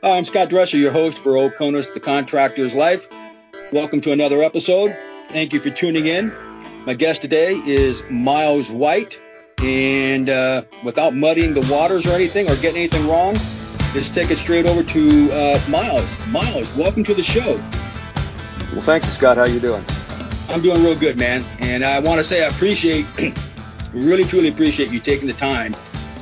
Hi, I'm Scott Dresser, your host for Oconus, the Contractor's Life. Welcome to another episode. Thank you for tuning in. My guest today is Miles White. And uh, without muddying the waters or anything or getting anything wrong, just take it straight over to uh, Miles. Miles, welcome to the show. Well, thank you, Scott. How you doing? I'm doing real good, man. And I want to say I appreciate, really truly appreciate you taking the time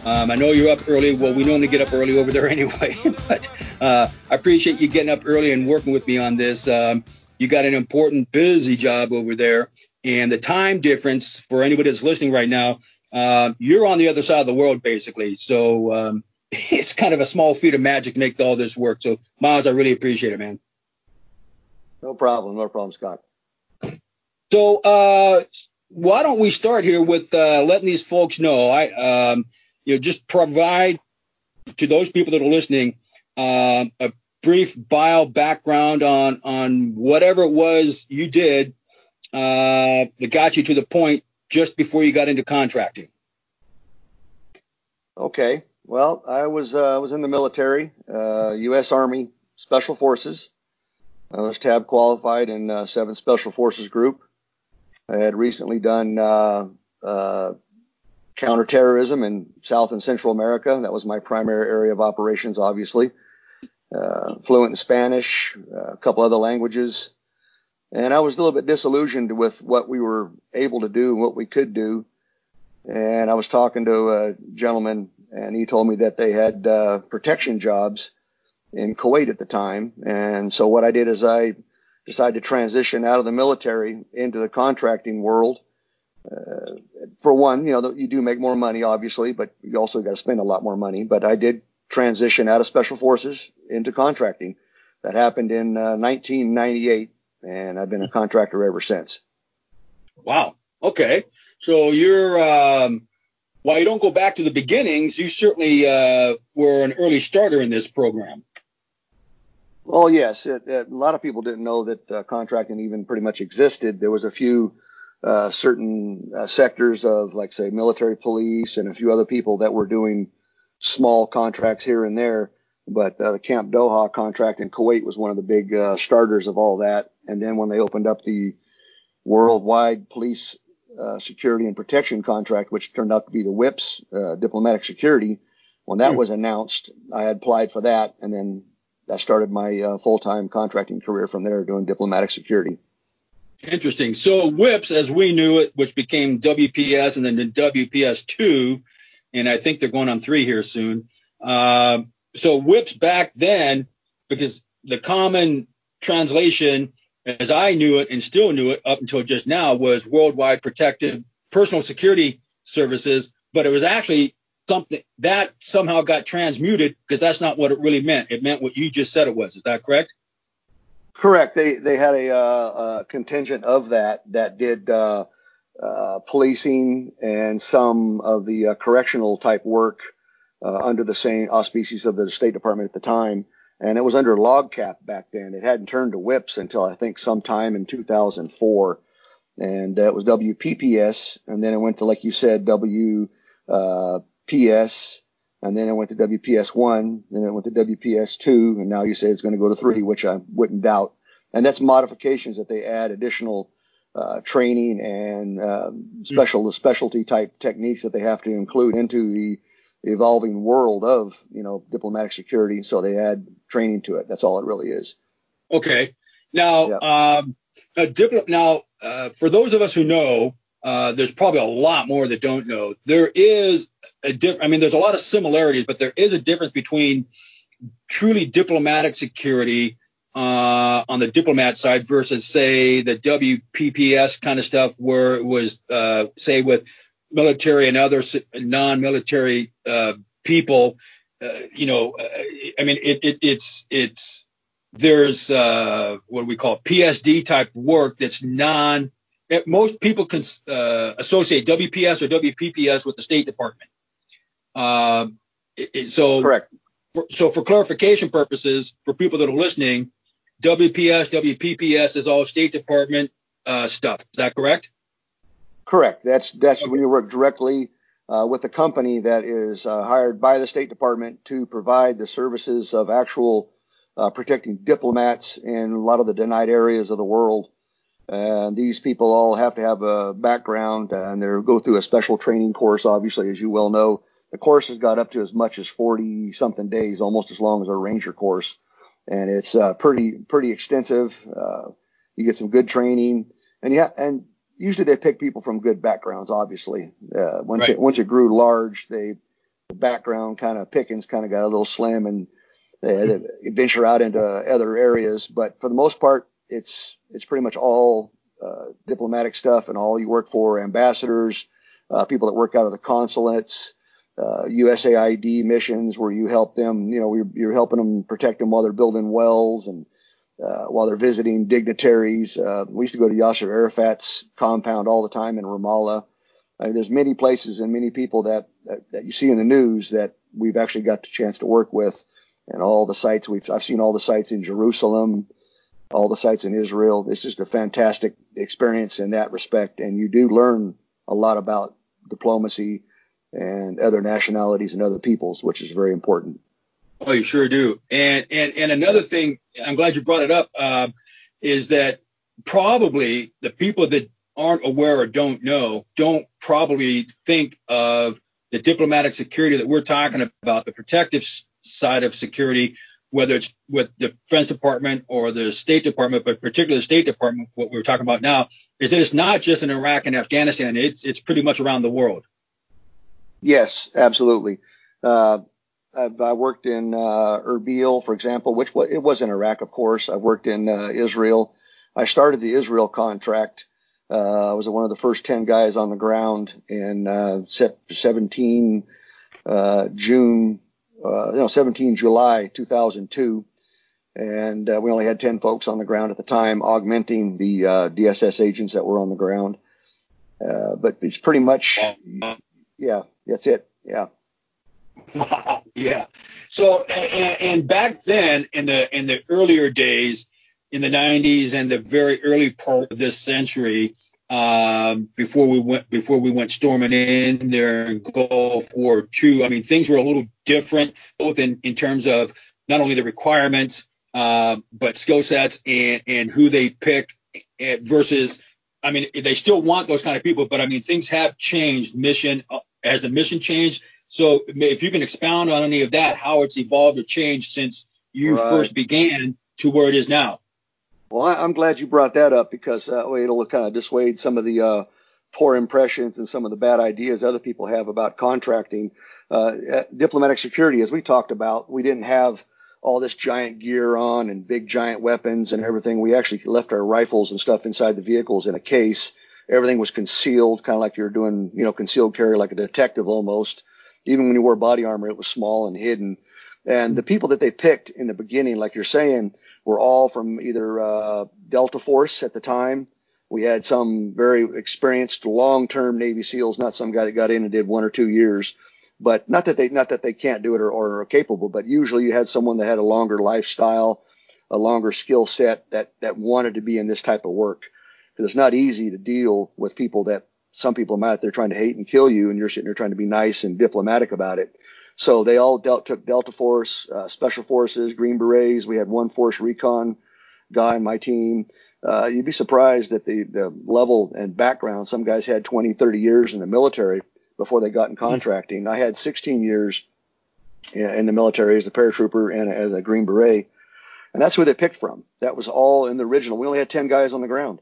um, I know you're up early. Well, we normally get up early over there anyway, but uh, I appreciate you getting up early and working with me on this. Um, you got an important, busy job over there, and the time difference for anybody that's listening right now, uh, you're on the other side of the world basically. So um, it's kind of a small feat of magic to make all this work. So Miles, I really appreciate it, man. No problem, no problem, Scott. So uh, why don't we start here with uh, letting these folks know? I um, you know, just provide to those people that are listening uh, a brief bio background on on whatever it was you did uh, that got you to the point just before you got into contracting. Okay. Well, I was uh, was in the military, U.S. Uh, Army Special Forces. I was tab qualified in uh, 7th Special Forces Group. I had recently done uh, uh, counterterrorism in South and Central America. That was my primary area of operations, obviously. Uh, fluent in Spanish, uh, a couple other languages. And I was a little bit disillusioned with what we were able to do and what we could do. And I was talking to a gentleman, and he told me that they had uh, protection jobs in Kuwait at the time. And so what I did is I decided to transition out of the military into the contracting world uh, for one, you know, you do make more money, obviously, but you also got to spend a lot more money. But I did transition out of special forces into contracting. That happened in uh, 1998, and I've been a contractor ever since. Wow. Okay. So you're, um, while you don't go back to the beginnings, you certainly uh, were an early starter in this program. Well, yes. It, it, a lot of people didn't know that uh, contracting even pretty much existed. There was a few uh, certain uh, sectors of, like, say, military police and a few other people that were doing small contracts here and there. But uh, the Camp Doha contract in Kuwait was one of the big uh, starters of all that. And then when they opened up the worldwide police uh, security and protection contract, which turned out to be the WIPS, uh, diplomatic security, when that mm. was announced, I had applied for that. And then I started my full time contracting career from there doing diplomatic security. Interesting. So WIPS, as we knew it, which became WPS and then the WPS2, and I think they're going on three here soon. Uh, so whips back then, because the common translation, as I knew it and still knew it up until just now, was Worldwide Protective Personal Security Services, but it was actually something that somehow got transmuted because that's not what it really meant. It meant what you just said it was. Is that correct? Correct. They they had a, uh, a contingent of that that did uh, uh, policing and some of the uh, correctional type work uh, under the same auspices of the State Department at the time. And it was under LOGCAP back then. It hadn't turned to whips until I think sometime in 2004. And it was WPPS, and then it went to, like you said, WPS, and then it went to WPS one, then it went to WPS two, and now you say it's going to go to three, which I wouldn't doubt. And that's modifications that they add additional uh, training and uh, special the specialty type techniques that they have to include into the evolving world of you know diplomatic security. So they add training to it. That's all it really is. Okay. Now, um, dipl- now uh, for those of us who know, uh, there's probably a lot more that don't know. There is a difference. I mean, there's a lot of similarities, but there is a difference between truly diplomatic security uh, on the diplomat side versus, say, the WPPS kind of stuff, where it was, uh, say, with military and other non-military uh, people. Uh, you know, uh, I mean, it, it, it's it's there's what we call PSD type work that's non most people can uh, associate WPS or WPPS with the State Department. Uh, so correct. For, so for clarification purposes, for people that are listening, WPS, WPPS is all State Department uh, stuff. Is that correct? Correct. That's that's okay. when you work directly uh, with a company that is uh, hired by the State Department to provide the services of actual uh, protecting diplomats in a lot of the denied areas of the world. And these people all have to have a background and they go through a special training course, obviously, as you well know. The course has got up to as much as 40 something days, almost as long as a ranger course. And it's uh, pretty, pretty extensive. Uh, you get some good training and yeah, and usually they pick people from good backgrounds, obviously. Uh, once right. it, once it grew large, they, the background kind of pickings kind of got a little slim and they, they venture out into other areas. But for the most part, it's, it's pretty much all uh, diplomatic stuff and all you work for ambassadors, uh, people that work out of the consulates, uh, USAID missions where you help them, you know, you're, you're, helping them protect them while they're building wells and uh, while they're visiting dignitaries. Uh, we used to go to Yasser Arafat's compound all the time in Ramallah. I mean, there's many places and many people that, that, that you see in the news that we've actually got the chance to work with, and all the sites we've I've seen all the sites in Jerusalem, all the sites in Israel. It's just a fantastic experience in that respect, and you do learn a lot about diplomacy and other nationalities and other peoples, which is very important. Oh, you sure do. And and and another thing, I'm glad you brought it up, uh, is that probably the people that aren't aware or don't know don't probably think of the diplomatic security that we're talking about, the protective side of security, whether it's with the Defense Department or the State Department, but particularly the State Department, what we're talking about now, is that it's not just in Iraq and Afghanistan. It's it's pretty much around the world. Yes, absolutely. Uh, I've, I worked in uh, Erbil, for example, which was, it was in Iraq, of course. I've worked in uh, Israel. I started the Israel contract. Uh, I was one of the first 10 guys on the ground in uh, 17 uh, June, uh, no, 17 July 2002. And uh, we only had 10 folks on the ground at the time, augmenting the uh, DSS agents that were on the ground. Uh, but it's pretty much, yeah, that's it. Yeah. Wow. Yeah. So, and, and, back then in the in the earlier days, in the 90s and the very early part of this century, um, before we went before we went storming in there in Gulf War II, I mean things were a little different, both in in terms of not only the requirements, uh, but skill sets and and who they picked eh, versus. I mean, they still want those kind of people, but I mean, things have changed. Mission uh, has the mission changed so if you can expound on any of that, how it's evolved or changed since you right. first began to where it is now. Well, I'm glad you brought that up because that way it'll kind of dissuade some of the uh, poor impressions and some of the bad ideas other people have about contracting. Uh, diplomatic security, as we talked about, we didn't have all this giant gear on and big giant weapons and everything. We actually left our rifles and stuff inside the vehicles in a case. Everything was concealed, kind of like you're doing, you know, concealed carry like a detective almost. Even when you wore body armor, it was small and hidden. And the people that they picked in the beginning, like you're saying, were all from either uh, Delta Force at the time. We had some very experienced long-term Navy SEALs, not some guy that got in and did one or two years. But not that they not that they can't do it or, or are capable, but usually you had someone that had a longer lifestyle, a longer skill set that that wanted to be in this type of work. Because it's not easy to deal with people that some people might they're trying to hate and kill you, and you're sitting there trying to be nice and diplomatic about it. So they all dealt, took Delta Force, uh, Special Forces, Green Berets. We had one Force Recon guy on my team. Uh, you'd be surprised at the, the level and background. Some guys had 20, 30 years in the military before they got in contracting. I had 16 years in the military as a paratrooper and as a Green Beret. And that's who they picked from. That was all in the original. We only had 10 guys on the ground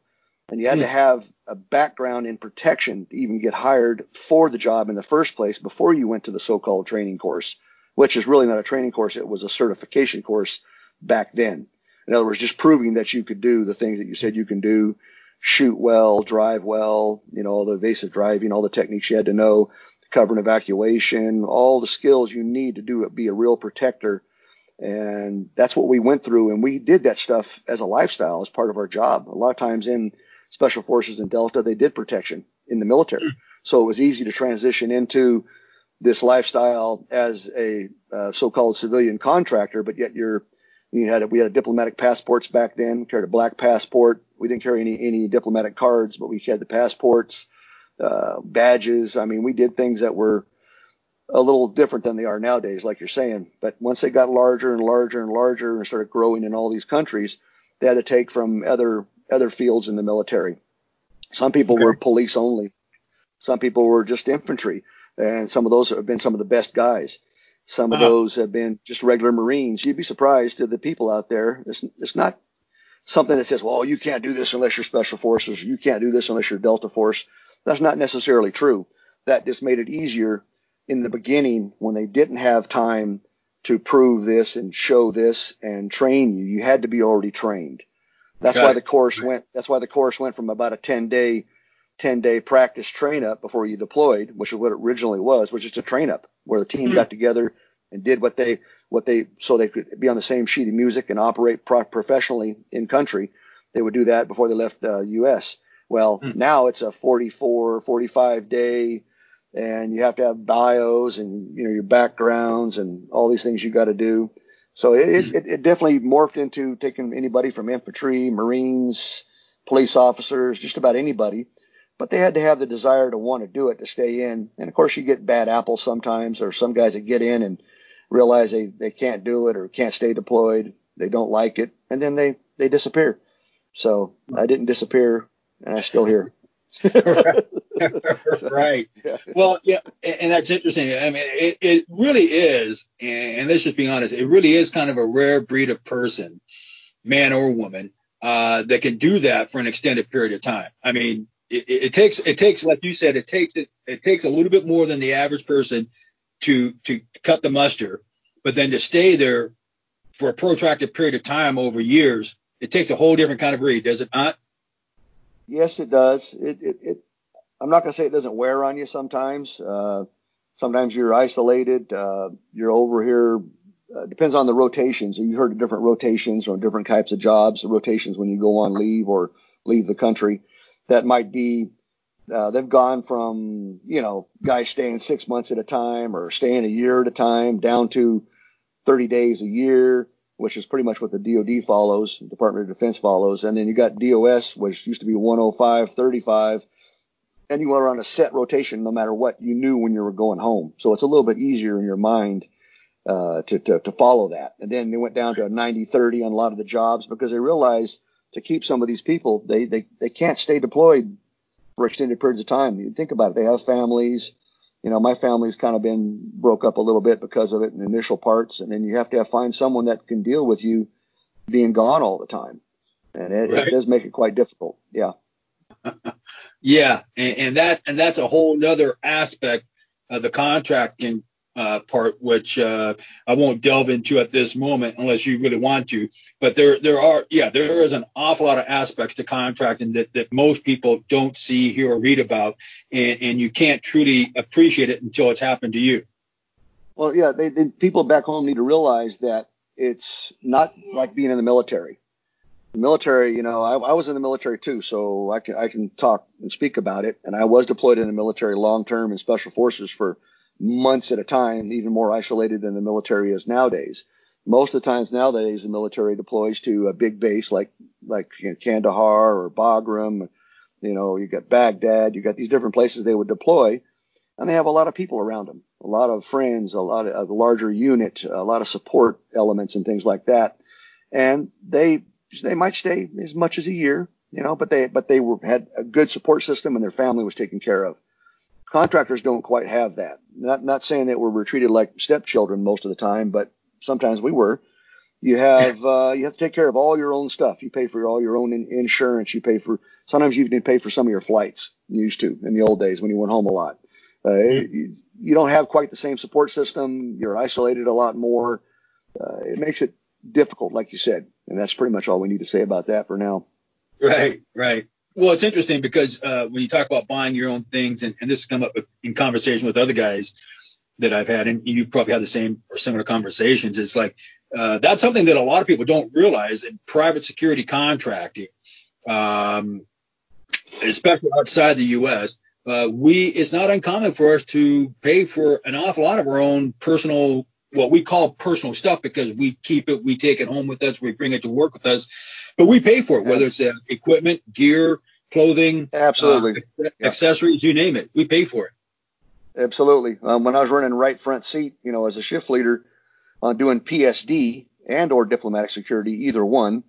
and you had to hmm. have a background in protection to even get hired for the job in the first place before you went to the so-called training course, which is really not a training course. It was a certification course back then. In other words, just proving that you could do the things that you said you can do, shoot well, drive well, you know, all the evasive driving, all the techniques you had to know, cover and evacuation, all the skills you need to do it, be a real protector. And that's what we went through. And we did that stuff as a lifestyle, as part of our job. A lot of times in special forces in Delta, they did protection in the military. Hmm. So it was easy to transition into this lifestyle as a uh, so-called civilian contractor, but yet you're you had a, we had diplomatic passports back then. We carried a black passport. We didn't carry any any diplomatic cards, but we had the passports. uh, badges. I mean, we did things that were a little different than they are nowadays, like you're saying. But once they got larger and larger and larger and started growing in all these countries, they had to take from other other fields in the military. Some people okay. were police only. Some people were just infantry, and some of those have been some of the best guys. Some of uh-huh. those have been just regular Marines. You'd be surprised to the people out there. It's, it's not something that says, well, you can't do this unless you're special forces. You can't do this unless you're Delta Force. That's not necessarily true. That just made it easier in the beginning when they didn't have time to prove this and show this and train you. You had to be already trained. That's Got why it. the course went. That's why the course went from about a 10 day, 10 day practice train up before you deployed, which is what it originally was, which is a train up where the team mm-hmm. got together and did what they what they so they could be on the same sheet of music and operate pro- professionally in country. They would do that before they left the uh, U.S. Well, mm-hmm. now it's a 44, 45 day and you have to have bios and you know your backgrounds and all these things you got to do. So it, it, it definitely morphed into taking anybody from infantry, Marines, police officers, just about anybody. But they had to have the desire to want to do it to stay in. And of course, you get bad apples sometimes, or some guys that get in and realize they, they can't do it or can't stay deployed. They don't like it, and then they they disappear. So I didn't disappear, and I'm still here. right. Well, yeah, and that's interesting. I mean, it, it really is, and let's just be honest, it really is kind of a rare breed of person, man or woman, uh, that can do that for an extended period of time. I mean, it, it takes it takes, like you said, it takes it it takes a little bit more than the average person to to cut the muster, but then to stay there for a protracted period of time over years, it takes a whole different kind of breed, does it not? Yes, it does. It, it, it I'm not going to say it doesn't wear on you sometimes. Uh, sometimes you're isolated. Uh, you're over here. Uh, depends on the rotations. You've heard of different rotations or different types of jobs. Rotations when you go on leave or leave the country. That might be. Uh, they've gone from you know guys staying six months at a time or staying a year at a time down to 30 days a year which is pretty much what the DoD follows, Department of Defense follows, and then you got DOS, which used to be 105, 35, and you were on a set rotation no matter what you knew when you were going home. So it's a little bit easier in your mind uh, to, to, to follow that. And then they went down to a 90, 30 on a lot of the jobs because they realized to keep some of these people, they, they, they can't stay deployed for extended periods of time. You think about it. They have families you know, my family's kind of been broke up a little bit because of it in the initial parts, and then you have to have, find someone that can deal with you being gone all the time, and it, right. it does make it quite difficult. Yeah. yeah, and, and, that and that's a whole other aspect of the contracting uh, part, which uh, I won't delve into at this moment unless you really want to. But there, there are, yeah, there is an awful lot of aspects to contracting that, that most people don't see, hear, or read about, and, and you can't truly appreciate it until it's happened to you. Well, yeah, they, they, people back home need to realize that it's not like being in the military. Military, you know, I, I was in the military too, so I can I can talk and speak about it. And I was deployed in the military long term in special forces for months at a time, even more isolated than the military is nowadays. Most of the times nowadays, the military deploys to a big base like like you know, Kandahar or Bagram. You know, you got Baghdad. You got these different places they would deploy, and they have a lot of people around them, a lot of friends, a lot of a larger unit, a lot of support elements and things like that. And they they might stay as much as a year, you know, but they but they were had a good support system and their family was taken care of. Contractors don't quite have that. Not not saying that we're treated like stepchildren most of the time, but sometimes we were. You have uh, you have to take care of all your own stuff. You pay for all your own in- insurance. You pay for sometimes you even pay for some of your flights. You used to in the old days when you went home a lot. Uh, mm-hmm. you, you, don't have quite the same support system. You're isolated a lot more. Uh, it makes it difficult, like you said, and that's pretty much all we need to say about that for now. Right, right. Well, it's interesting because uh, when you talk about buying your own things, and, and this has come up with, in conversation with other guys that I've had, and you've probably had the same or similar conversations. It's like uh, that's something that a lot of people don't realize in private security contracting, um, especially outside the U.S. Uh, we it's not uncommon for us to pay for an awful lot of our own personal what we call personal stuff because we keep it, we take it home with us, we bring it to work with us, but we pay for it, whether it's uh, equipment, gear, clothing, absolutely, uh, accessories, you name it. We pay for it. Absolutely. Um, when I was running right front seat, you know, as a shift leader, uh, doing PSD and or diplomatic security, either one,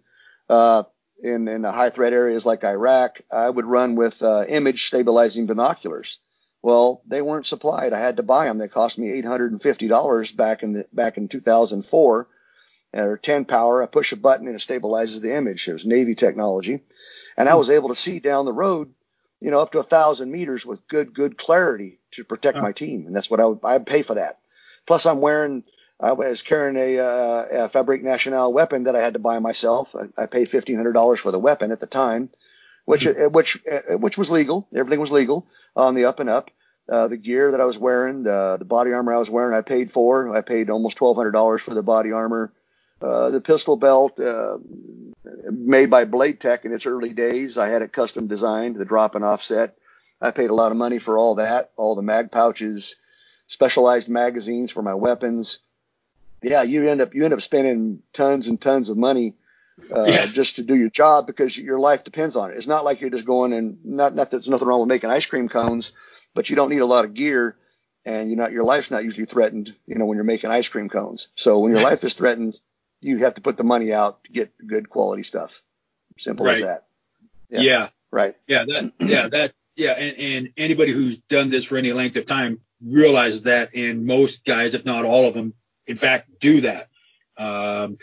uh, in in high threat areas like Iraq, I would run with uh, image stabilizing binoculars. Well, they weren't supplied. I had to buy them. They cost me $850 back in the back in 2004. Or 10 power. I push a button and it stabilizes the image. It was Navy technology, and I was able to see down the road, you know, up to a thousand meters with good good clarity to protect my team, and that's what I would I'd pay for that. Plus, I'm wearing I was carrying a, uh, a Fabrique Nationale weapon that I had to buy myself. I, I paid fifteen hundred dollars for the weapon at the time, which mm-hmm. which uh, which was legal. Everything was legal on the up and up. Uh, the gear that I was wearing, the the body armor I was wearing, I paid for. I paid almost twelve hundred dollars for the body armor. Uh, the pistol belt, uh, made by Blade Tech in its early days, I had it custom designed, the drop and offset. I paid a lot of money for all that, all the mag pouches, specialized magazines for my weapons yeah, you end up you end up spending tons and tons of money uh, yeah. just to do your job because your life depends on it. It's not like you're just going and not not that there's nothing wrong with making ice cream cones, but you don't need a lot of gear, and you're not your life's not usually threatened. You know when you're making ice cream cones. So when your life is threatened, you have to put the money out to get good quality stuff. Simple right. as that. Yeah. yeah. Right. Yeah. That. Yeah. That. Yeah. And, and anybody who's done this for any length of time realizes that. And most guys, if not all of them, in fact, do that. Um,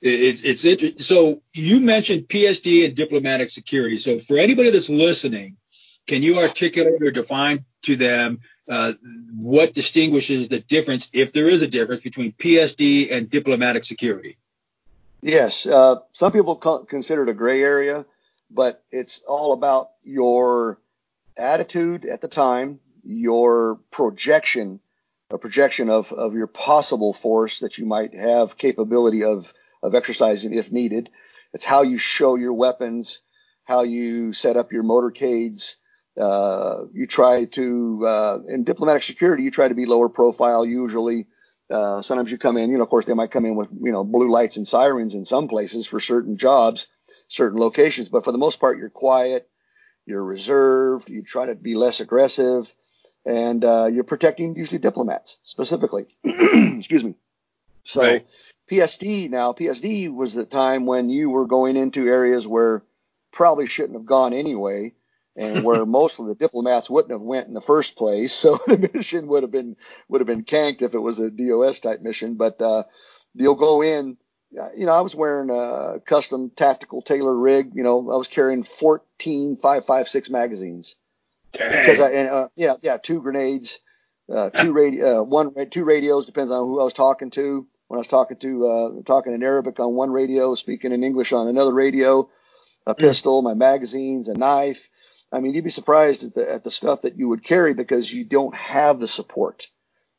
it's it's. So you mentioned PSD and diplomatic security. So for anybody that's listening, can you articulate or define to them uh, what distinguishes the difference, if there is a difference, between PSD and diplomatic security? Yes, uh, some people consider it a gray area, but it's all about your attitude at the time, your projection a projection of, of your possible force that you might have capability of, of exercising if needed. It's how you show your weapons, how you set up your motorcades. Uh, you try to, uh, in diplomatic security, you try to be lower profile usually. Uh, sometimes you come in, you know, of course, they might come in with, you know, blue lights and sirens in some places for certain jobs, certain locations. But for the most part, you're quiet, you're reserved, you try to be less aggressive and uh, you're protecting usually diplomats specifically. Excuse me. So right. PSD now, PSD was the time when you were going into areas where probably shouldn't have gone anyway, and where most of the diplomats wouldn't have went in the first place. So the mission would have been would have been canked if it was a DOS type mission. But uh, you'll go in. You know, I was wearing a custom tactical tailor rig. You know, I was carrying 14 5.56 magazines. Because I, and, uh, yeah, yeah, two grenades, uh, two radio, uh, one, two radios depends on who I was talking to. When I was talking to, uh, talking in Arabic on one radio, speaking in English on another radio, a hmm. pistol, my magazines, a knife. I mean, you'd be surprised at the at the stuff that you would carry because you don't have the support.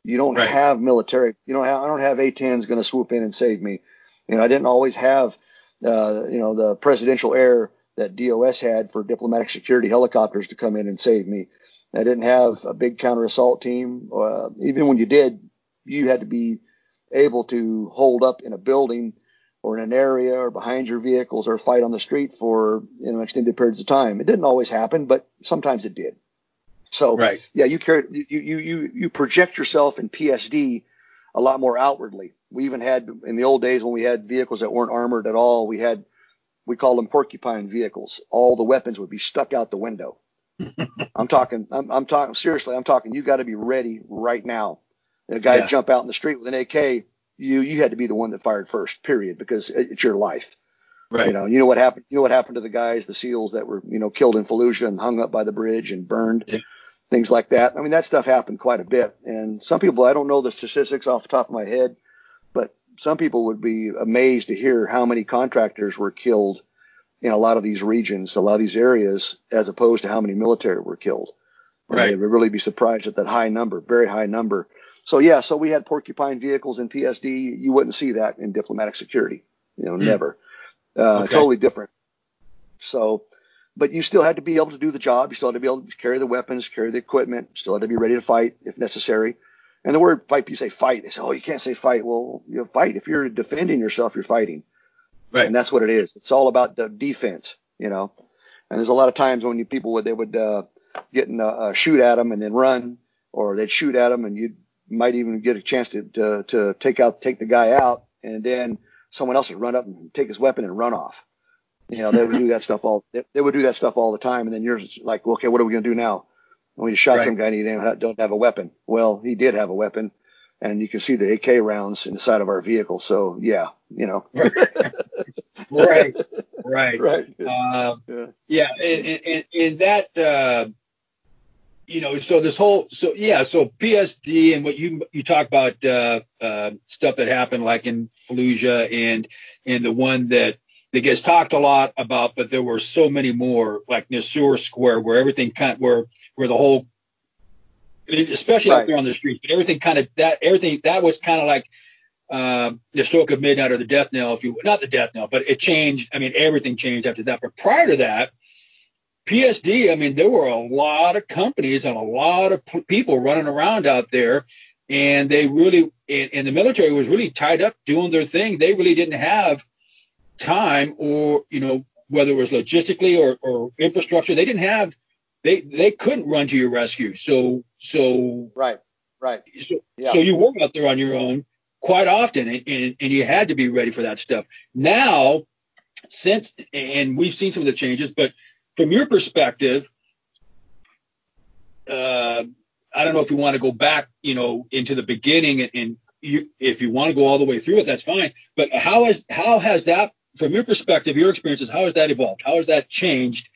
You don't right. have military. You don't have. I don't have A10s going to swoop in and save me. You know, I didn't always have, uh, you know, the presidential air that DOS had for diplomatic security helicopters to come in and save me. I didn't have a big counter assault team. Uh, even when you did, you had to be able to hold up in a building or in an area or behind your vehicles or fight on the street for you know extended periods of time. It didn't always happen, but sometimes it did. So right. yeah, you carry you you you you project yourself in PSD a lot more outwardly. We even had in the old days when we had vehicles that weren't armored at all, we had we call them porcupine vehicles. All the weapons would be stuck out the window. I'm talking, I'm, I'm, talking seriously. I'm talking. You got to be ready right now. And a guy yeah. jump out in the street with an AK. You you had to be the one that fired first. Period. Because it's your life. Right. You know. You know what happened. You know what happened to the guys, the SEALs that were you know killed in Fallujah and hung up by the bridge and burned. Yeah. Things like that. I mean, that stuff happened quite a bit. And some people, I don't know the statistics off the top of my head, some people would be amazed to hear how many contractors were killed in a lot of these regions, a lot of these areas, as opposed to how many military were killed. Right. They would really be surprised at that high number, very high number. So yeah, so we had porcupine vehicles in PSD. You wouldn't see that in diplomatic security. You know, mm. never. Uh, okay. Totally different. So, but you still had to be able to do the job. You still had to be able to carry the weapons, carry the equipment. Still had to be ready to fight if necessary. And the word fight, you say fight. They say, oh, you can't say fight. Well, you know, fight. If you're defending yourself, you're fighting. Right. And that's what it is. It's all about the defense, you know. And there's a lot of times when you, people would they would uh, get in a, a shoot at them and then run, or they'd shoot at them and you might even get a chance to, to to take out take the guy out, and then someone else would run up and take his weapon and run off. You know, they would do that stuff all they, they would do that stuff all the time, and then you're like, okay, what are we gonna do now? We just shot right. some guy and he didn't, don't have a weapon. Well, he did have a weapon, and you can see the AK rounds in the side of our vehicle. So yeah, you know. right, right, right. Uh, yeah, yeah, and, and, and that. Uh, you know, so this whole, so yeah, so PSD and what you you talk about uh, uh, stuff that happened like in Fallujah and and the one that that gets talked a lot about, but there were so many more, like Nisour Square, where everything kind of, where where the whole, especially right. out there on the street, but everything kind of that everything that was kind of like uh, the stroke of midnight or the death knell, if you would not the death knell, but it changed. I mean, everything changed after that. But prior to that, PSD, I mean, there were a lot of companies and a lot of p- people running around out there, and they really, and, and the military was really tied up doing their thing. They really didn't have time or, you know, whether it was logistically or, or infrastructure, they didn't have, they, they couldn't run to your rescue. So, so. Right, right. So, yeah. so you were out there on your own quite often and, and, and you had to be ready for that stuff. Now, since, and we've seen some of the changes, but from your perspective, uh, I don't know if you want to go back, you know, into the beginning and, and you, if you want to go all the way through it, that's fine. But how has how has that from your perspective, your experiences, how has that evolved? How has that changed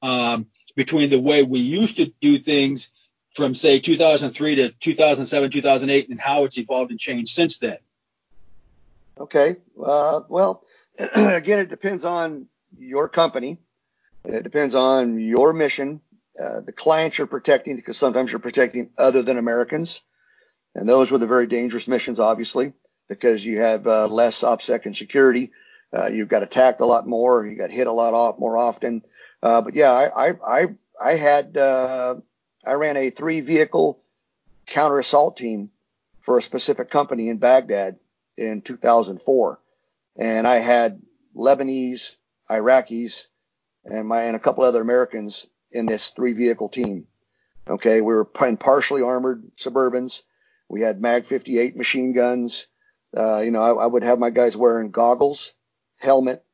um, between the way we used to do things from say 2003 to 2007, 2008, and how it's evolved and changed since then? Okay. Uh, well, again, it depends on your company. It depends on your mission, uh, the clients you're protecting, because sometimes you're protecting other than Americans. And those were the very dangerous missions, obviously, because you have uh, less OPSEC and security uh, you got attacked a lot more. You got hit a lot off, more often. Uh, but yeah, I, I, I, I had, uh, I ran a three vehicle counter assault team for a specific company in Baghdad in 2004. And I had Lebanese, Iraqis, and my, and a couple other Americans in this three vehicle team. Okay. We were in partially armored Suburbans. We had Mag 58 machine guns. Uh, you know, I, I would have my guys wearing goggles helmet,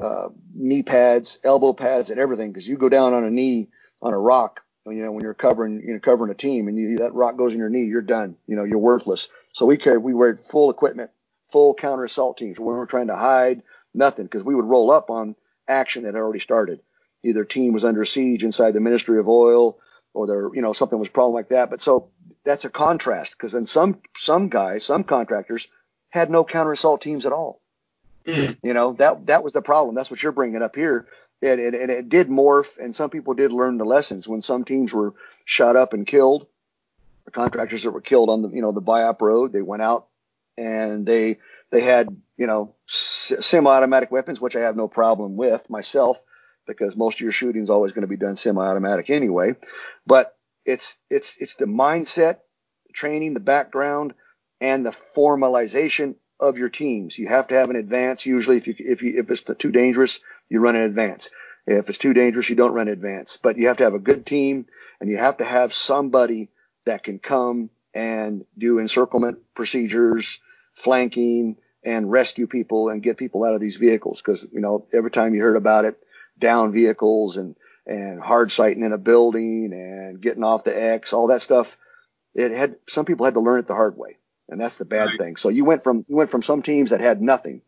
uh, knee pads, elbow pads, and everything. Because you go down on a knee on a rock, you know, when you're covering, you know, covering a team, and you, that rock goes in your knee, you're done. You know, you're worthless. So we carried, we wear full equipment, full counter assault teams. We weren't trying to hide nothing because we would roll up on action that had already started. Either team was under siege inside the Ministry of Oil, or there, you know, something was problem like that. But so that's a contrast because then some some guys, some contractors had no counter assault teams at all. Mm. You know, that that was the problem. That's what you're bringing up here. And it, it, it, did morph, and some people did learn the lessons when some teams were shot up and killed. The contractors that were killed on the you know the BIAP road, they went out and they they had you know semi-automatic weapons, which I have no problem with myself because most of your shooting is always going to be done semi-automatic anyway. But it's it's it's the mindset, training, the background, and the formalization of your teams. You have to have an advance. Usually, if you if you if it's too dangerous, you run an advance. If it's too dangerous, you don't run advance. But you have to have a good team, and you have to have somebody that can come and do encirclement procedures, flanking, and rescue people and get people out of these vehicles. Because you know, every time you heard about it, down vehicles and and hard sighting in a building and getting off the X, all that stuff. It had some people had to learn it the hard way and that's the bad right. thing. So you went from you went from some teams that had nothing,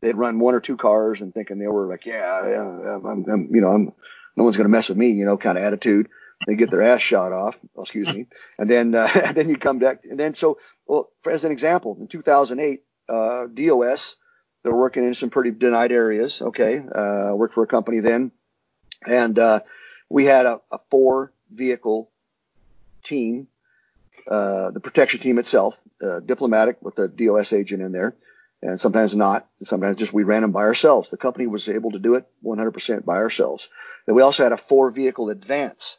they'd run one or two cars and thinking they were like, yeah, yeah I'm, I'm, you know, I'm no one's going to mess with me, you know, kind of attitude. They get their ass shot off. Oh, excuse me, and then uh, then you come back, and then so well, for, as an example, in 2008, uh, DOS they're working in some pretty denied areas. Okay, uh, worked for a company then, and uh, we had a, a four vehicle team uh, the protection team itself, uh, diplomatic with a DOS agent in there, and sometimes not. Sometimes just we ran them by ourselves. The company was able to do it 100% by ourselves. Then we also had a four vehicle advance.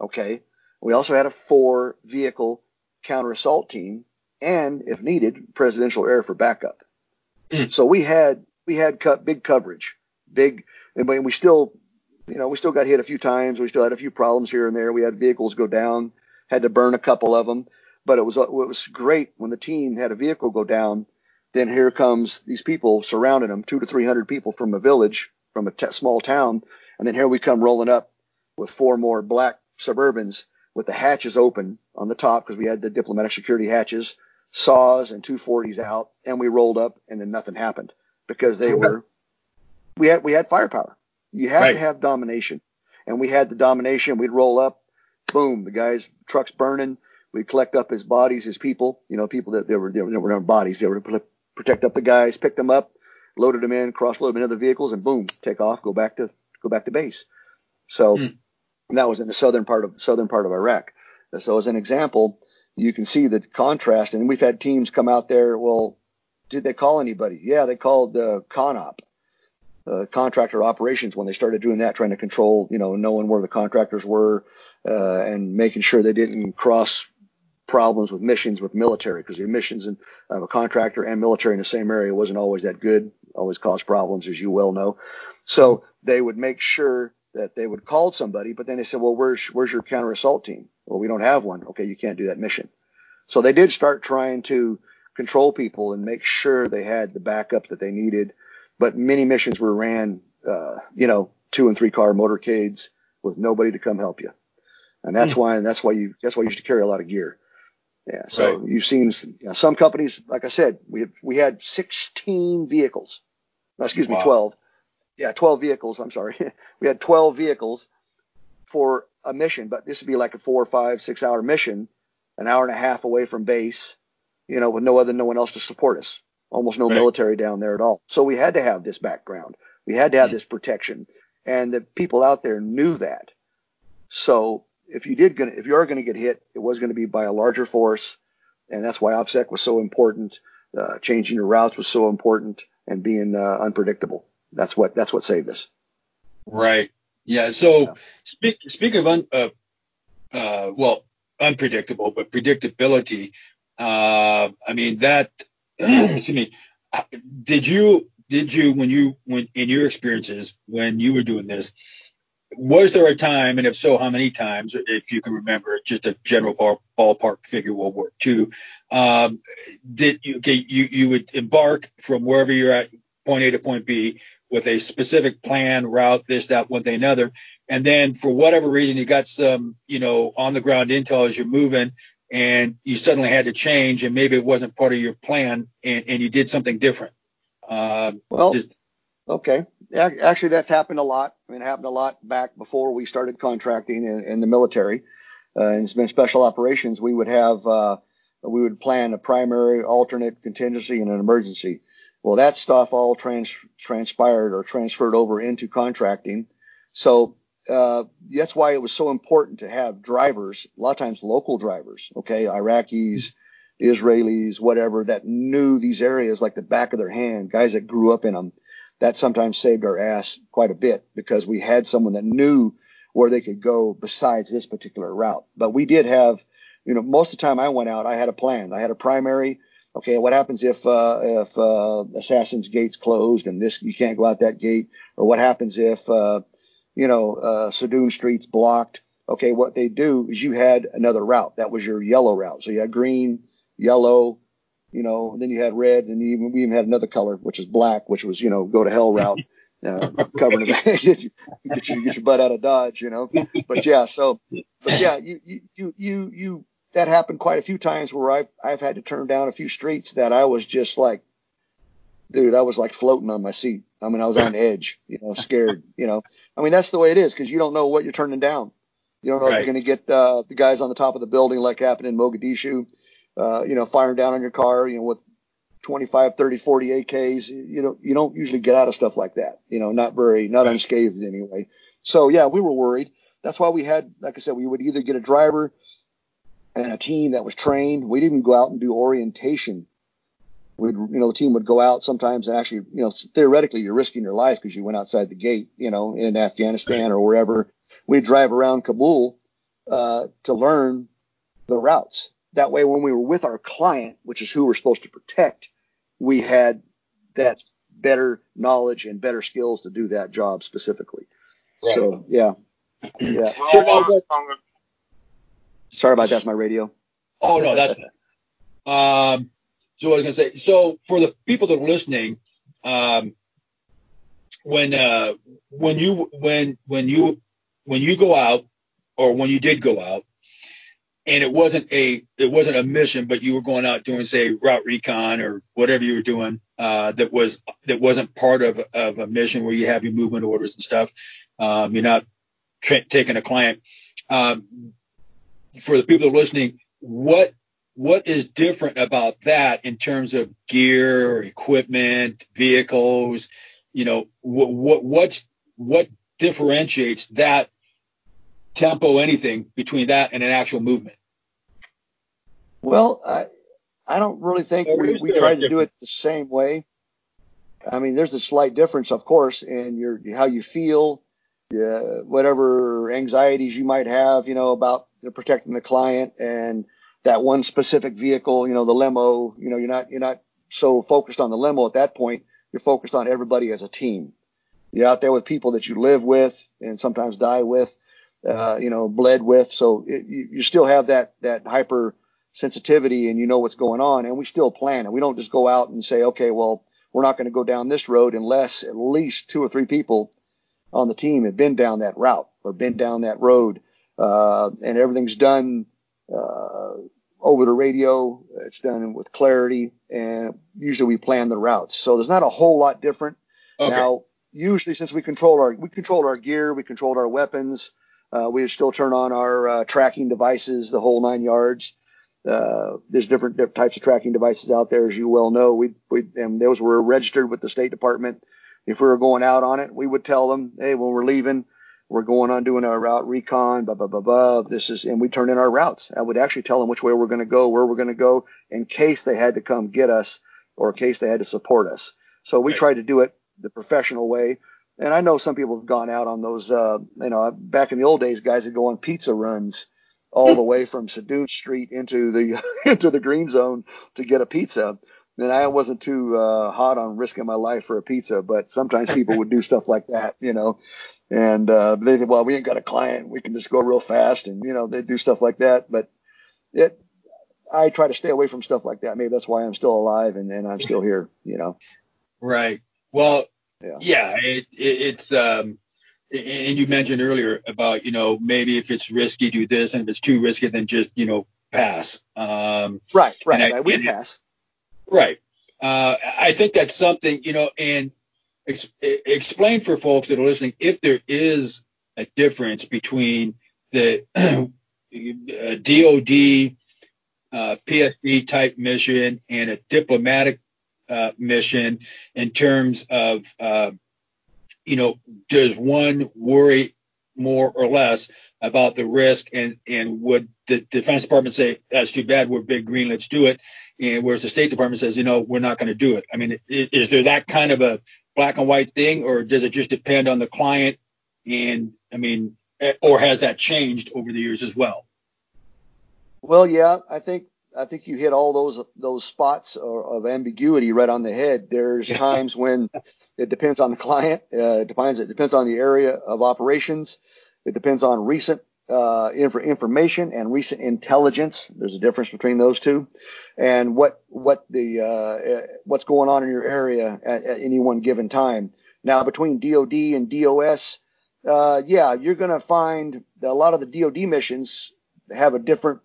Okay. We also had a four vehicle counter assault team and if needed, presidential air for backup. Mm. So we had, we had cut big coverage, big, and we still you know, we still got hit a few times. We still had a few problems here and there. We had vehicles go down, had to burn a couple of them, but it was uh, it was great when the team had a vehicle go down. Then here comes these people surrounding them, two to three hundred people from a village, from a t- small town, and then here we come rolling up with four more black Suburbans with the hatches open on the top because we had the diplomatic security hatches, saws and 240s out, and we rolled up, and then nothing happened because they were we had we had firepower. You have right. to have domination, and we had the domination. We'd roll up, boom, the guys trucks burning. We'd collect up his bodies, his people, you know, people that they were they were not bodies. They were to protect up the guys, pick them up, loaded them in, cross load them into the vehicles, and boom, take off, go back to go back to base. So mm. that was in the southern part of southern part of Iraq. So as an example, you can see the contrast. And we've had teams come out there. Well, did they call anybody? Yeah, they called uh, CONOP, uh, contractor operations, when they started doing that, trying to control, you know, knowing where the contractors were uh, and making sure they didn't cross problems with missions with military because the missions of a contractor and military in the same area wasn't always that good, always caused problems, as you well know. So they would make sure that they would call somebody, but then they said, well, where's, where's your counter assault team? Well, we don't have one. Okay, you can't do that mission. So they did start trying to control people and make sure they had the backup that they needed. But many missions were ran, uh, you know, two and three car motorcades with nobody to come help you. And that's mm. why, that's why you, that's why you used to carry a lot of gear. Yeah. So right. you've seen you know, some companies, like I said, we we had 16 vehicles. No, excuse wow. me, 12. Yeah, 12 vehicles. I'm sorry. we had 12 vehicles for a mission, but this would be like a four, five, six hour mission, an hour and a half away from base you know, with no other, no one else to support us. Almost no right. military down there at all. So we had to have this background. We had to have this protection, and the people out there knew that. So if you did gonna, if you are going to get hit, it was going to be by a larger force, and that's why OPSEC was so important. Uh, changing your routes was so important, and being uh, unpredictable. That's what that's what saved us. Right. Yeah. So yeah. speak speak of un, uh, uh, well unpredictable, but predictability. Uh, I mean that. excuse me. Did you did you when you when in your experiences when you were doing this? Was there a time, and if so, how many times, if you can remember, just a general ball, ballpark figure, World War II, um, did you, okay, you you would embark from wherever you're at, point A to point B, with a specific plan, route, this, that, one thing, another, and then for whatever reason you got some, you know, on the ground intel as you're moving, and you suddenly had to change and maybe it wasn't part of your plan and, and you did something different. Uh, well, just, okay. Actually, that's happened a lot. I mean, it happened a lot back before we started contracting in, in the military. Uh, and it's been special operations. We would have, uh, we would plan a primary, alternate, contingency, and an emergency. Well, that stuff all trans- transpired or transferred over into contracting. So uh, that's why it was so important to have drivers, a lot of times local drivers, okay, Iraqis, Israelis, whatever, that knew these areas like the back of their hand, guys that grew up in them. That sometimes saved our ass quite a bit because we had someone that knew where they could go besides this particular route. But we did have, you know, most of the time I went out, I had a plan. I had a primary. Okay, what happens if uh, if uh, Assassin's Gate's closed and this you can't go out that gate, or what happens if uh, you know, uh, Sadoun Street's blocked. Okay, what they do is you had another route. That was your yellow route. So you had green, yellow, you know, then you had red, and you even, we even had another color, which is black, which was, you know, go to hell route. Uh, covering get you get you get your butt out of Dodge, you know. But yeah, so but yeah, you you you you that happened quite a few times where I've I've had to turn down a few streets that I was just like, dude, I was like floating on my seat. I mean, I was on edge, you know, scared, you know. I mean, that's the way it is because you don't know what you're turning down. You don't know right. if you're going to get uh, the guys on the top of the building like happened in Mogadishu, uh, you know, firing down on your car, you know, with 25, 30, 40 AKs. You know, you don't usually get out of stuff like that. You know, not very, not unscathed anyway. So yeah, we were worried. That's why we had, like I said, we would either get a driver and a team that was trained. We'd even go out and do orientation we'd, you know, the team would go out sometimes and actually, you know, theoretically you're risking your life because you went outside the gate, you know, in Afghanistan or wherever. We'd drive around Kabul uh, to learn the routes. That way, when we were with our client, which is who we're supposed to protect, we had that better knowledge and better skills to do that job specifically. Right. So yeah, yeah. Well, Sorry about that. My radio. Oh no, that's. um, so I was gonna say. So for the people that are listening, um, when uh, when you when when you when you go out or when you did go out and it wasn't a it wasn't a mission but you were going out doing say route recon or whatever you were doing uh, that was that wasn't part of, of a mission where you have your movement orders and stuff. Um, you're not tra- taking a client. Um, for the people that are listening what what is different about that in terms of gear equipment vehicles? You know what, what what's what differentiates that tempo anything between that and an actual movement? Well, I I don't really think we, we try to do it the same way. I mean, there's a slight difference, of course, in your how you feel, yeah, whatever anxieties you might have, you know, about protecting the client and that one specific vehicle, you know, the limo. You know, you're not you're not so focused on the limo at that point. You're focused on everybody as a team. You're out there with people that you live with and sometimes die with uh, you know, bled with. So it, you, you still have that that hyper sensitivity and you know what's going on. And we still plan and we don't just go out and say, okay, well, we're not going to go down this road unless at least two or three people on the team have been down that route or been down that road. Uh, and everything's done uh, over the radio. It's done with clarity, and usually we plan the routes. So there's not a whole lot different. Okay. Now, usually since we control our we control our gear, we control our weapons. Uh, we would still turn on our uh, tracking devices, the whole nine yards. Uh, there's different, different, types of tracking devices out there, as you well know. We, we and those were registered with the State Department. If we were going out on it, we would tell them, hey, when we're leaving, we're going on doing our route recon, blah blah blah blah. This is, and we turn in our routes. I would actually tell them which way we're going to go, where we're going to go, in case they had to come get us, or in case they had to support us. So we right. tried to do it the professional way. And I know some people have gone out on those, uh, you know, back in the old days, guys would go on pizza runs all the way from Seduce Street into the into the green zone to get a pizza. And I wasn't too uh, hot on risking my life for a pizza, but sometimes people would do stuff like that, you know. And uh, they said, well, we ain't got a client, we can just go real fast, and you know they do stuff like that. But it, I try to stay away from stuff like that. Maybe that's why I'm still alive and, and I'm still here, you know. Right. Well, yeah, yeah it, it, it's um, and you mentioned earlier about you know maybe if it's risky do this and if it's too risky then just you know pass. Um, right right, I, right. we pass. Right. Uh, i think that's something you know and ex- explain for folks that are listening if there is a difference between the dod uh, psd type mission and a diplomatic uh, mission in terms of, uh, you know, does one worry more or less about the risk and, and would the Defense Department say, that's too bad, we're big green, let's do it. And whereas the State Department says, you know, we're not going to do it. I mean, is, there that kind of a black and white thing or does it just depend on the client? And I mean, eh, or has that changed over the years as well? Well, yeah, I think I think you hit all those those spots of ambiguity right on the head. There's times when it depends on the client. Uh, it depends. It depends on the area of operations. It depends on recent uh, inf- information and recent intelligence. There's a difference between those two, and what what the uh, what's going on in your area at, at, any one given time. Now, between DoD and DOS, uh, yeah, you're going to find a lot of the DoD missions have a different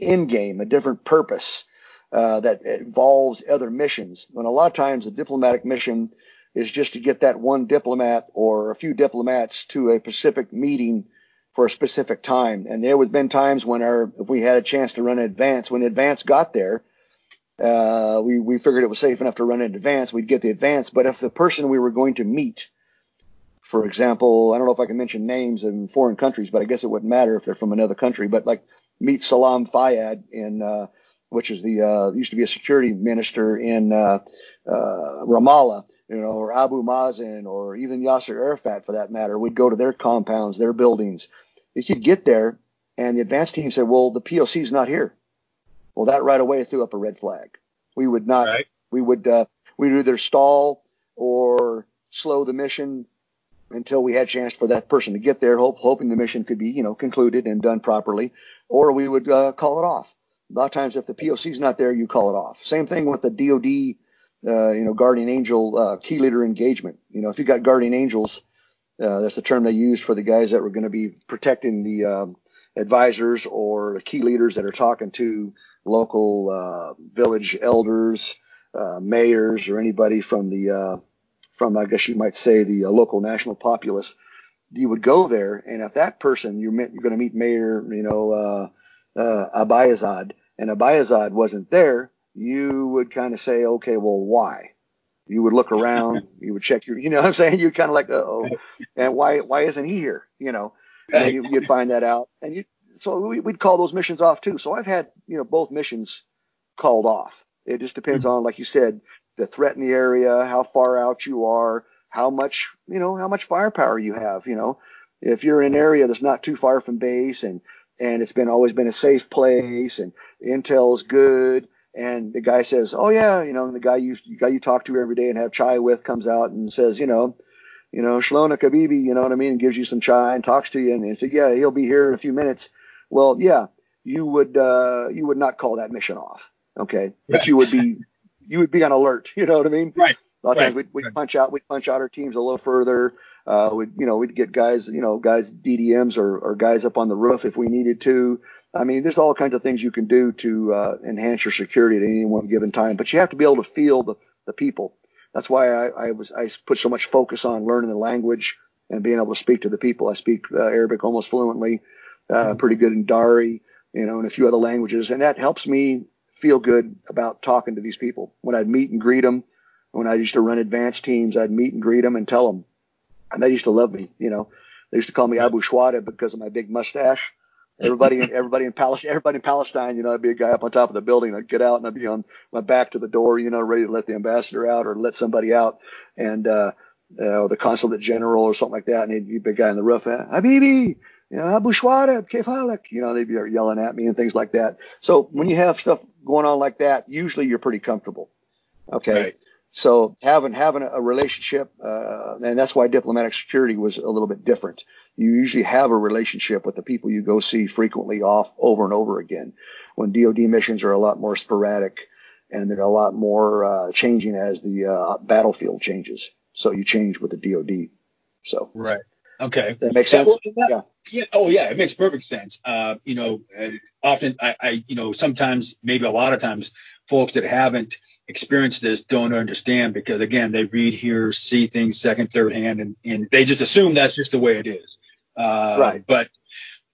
end game, a different purpose uh, that involves other missions. And a lot of times, a diplomatic mission is just to get that one diplomat or a few diplomats to a specific meeting for a specific time. And there would have been times when our, if we had a chance to run an advance, when the advance got there, uh, we, we figured it was safe enough to run in advance, we'd get the advance. But if the person we were going to meet, for example, I don't know if I can mention names in foreign countries, but I guess it wouldn't matter if they're from another country. But like meet Salam Fayyad in, uh, which is the uh, used to be a security minister in uh, uh, Ramallah, you know, or Abu Mazen, or even Yasser Arafat for that matter. We'd go to their compounds, their buildings. If you'd get there, and the advance team said, "Well, the POC is not here," well, that right away threw up a red flag. We would not. Right. We would. Uh, we'd either stall or slow the mission until we had a chance for that person to get there, hope, hoping the mission could be, you know, concluded and done properly, or we would uh, call it off. A lot of times, if the POC is not there, you call it off. Same thing with the DoD, uh, you know, guardian angel uh, key leader engagement. You know, if you've got guardian angels, uh, that's the term they used for the guys that were going to be protecting the um, advisors or the key leaders that are talking to local uh, village elders, uh, mayors, or anybody from the from I guess you might say the local national populace you would go there, and if that person you're meant, you're going to meet Mayor, you know, uh, uh, Abayazad, and Abayazad wasn't there, you would kind of say, okay, well, why? You would look around, you would check your, you know, what I'm saying, you kind of like, oh, and why, why isn't he here? You know, and you, would find that out, and you, so we, would call those missions off too. So I've had, you know, both missions called off. It just depends mm-hmm. on, like you said, the threat in the area, how far out you are, how much, you know, how much firepower you have. You know, if you're in an area that's not too far from base and and it's been always been a safe place and intel's good and the guy says, "Oh yeah, you know," the guy you the guy you talk to every day and have chai with comes out and says, "You know, you know, Shalona Kabibi, you know what I mean?" and gives you some chai and talks to you and, and says, "Yeah, he'll be here in a few minutes." Well, yeah, you would uh, you would not call that mission off, okay? But you would be you would be on alert. You know what I mean? Right. A lot of right. times we'd, we'd right. punch out we'd punch out our teams a little further. Uh, we'd you know we'd get guys you know guys DDMs or, or guys up on the roof if we needed to. I mean, there's all kinds of things you can do to uh, enhance your security at any one given time, but you have to be able to feel the, the people. That's why I, I was I put so much focus on learning the language and being able to speak to the people. I speak uh, Arabic almost fluently, uh, mm-hmm. pretty good in Dari, you know, and a few other languages, and that helps me feel good about talking to these people. When I'd meet and greet them, when I used to run advanced teams, I'd meet and greet them and tell them. And they used to love me. You know, they used to call me Abu Shwada because of my big mustache. Everybody, everybody in Palestine, everybody in Palestine, you know, I'd be a guy up on top of the building. I'd get out and I'd be on my back to the door, you know, ready to let the ambassador out or let somebody out, and uh, uh, or the consulate general or something like that. And he'd be a big guy on the roof, uh, Habibi, you know, Abu Shwada, Kefalek, you know, they'd be yelling at me and things like that. So when you have stuff going on like that, usually you're pretty comfortable. Okay. Right. So having having a relationship, uh, and that's why diplomatic security was a little bit different. You usually have a relationship with the people you go see frequently, off over and over again. When DoD missions are a lot more sporadic, and they're a lot more uh, changing as the uh, battlefield changes. So you change with the DoD. So right. Okay. That makes sense. Yeah, yeah. yeah. Oh yeah, it makes perfect sense. Uh, you know, often I, I, you know, sometimes maybe a lot of times folks that haven't experienced this don't understand because again they read hear see things second third hand and, and they just assume that's just the way it is. Uh, right. but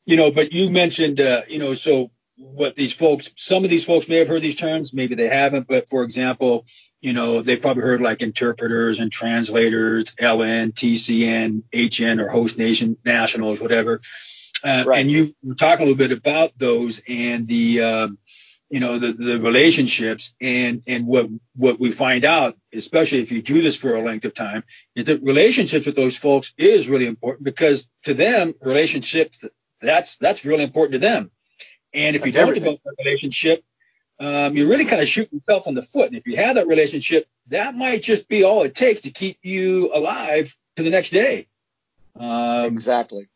you know but you mentioned uh, you know so what these folks some of these folks may have heard these terms maybe they haven't but for example you know they probably heard like interpreters and translators ln tcn hn or host nation nationals whatever. Uh, right. and you talk a little bit about those and the um, you know the, the relationships and and what what we find out especially if you do this for a length of time is that relationships with those folks is really important because to them relationships that's that's really important to them and if that's you don't everything. develop a relationship um, you really kind of shooting yourself in the foot and if you have that relationship that might just be all it takes to keep you alive to the next day um, exactly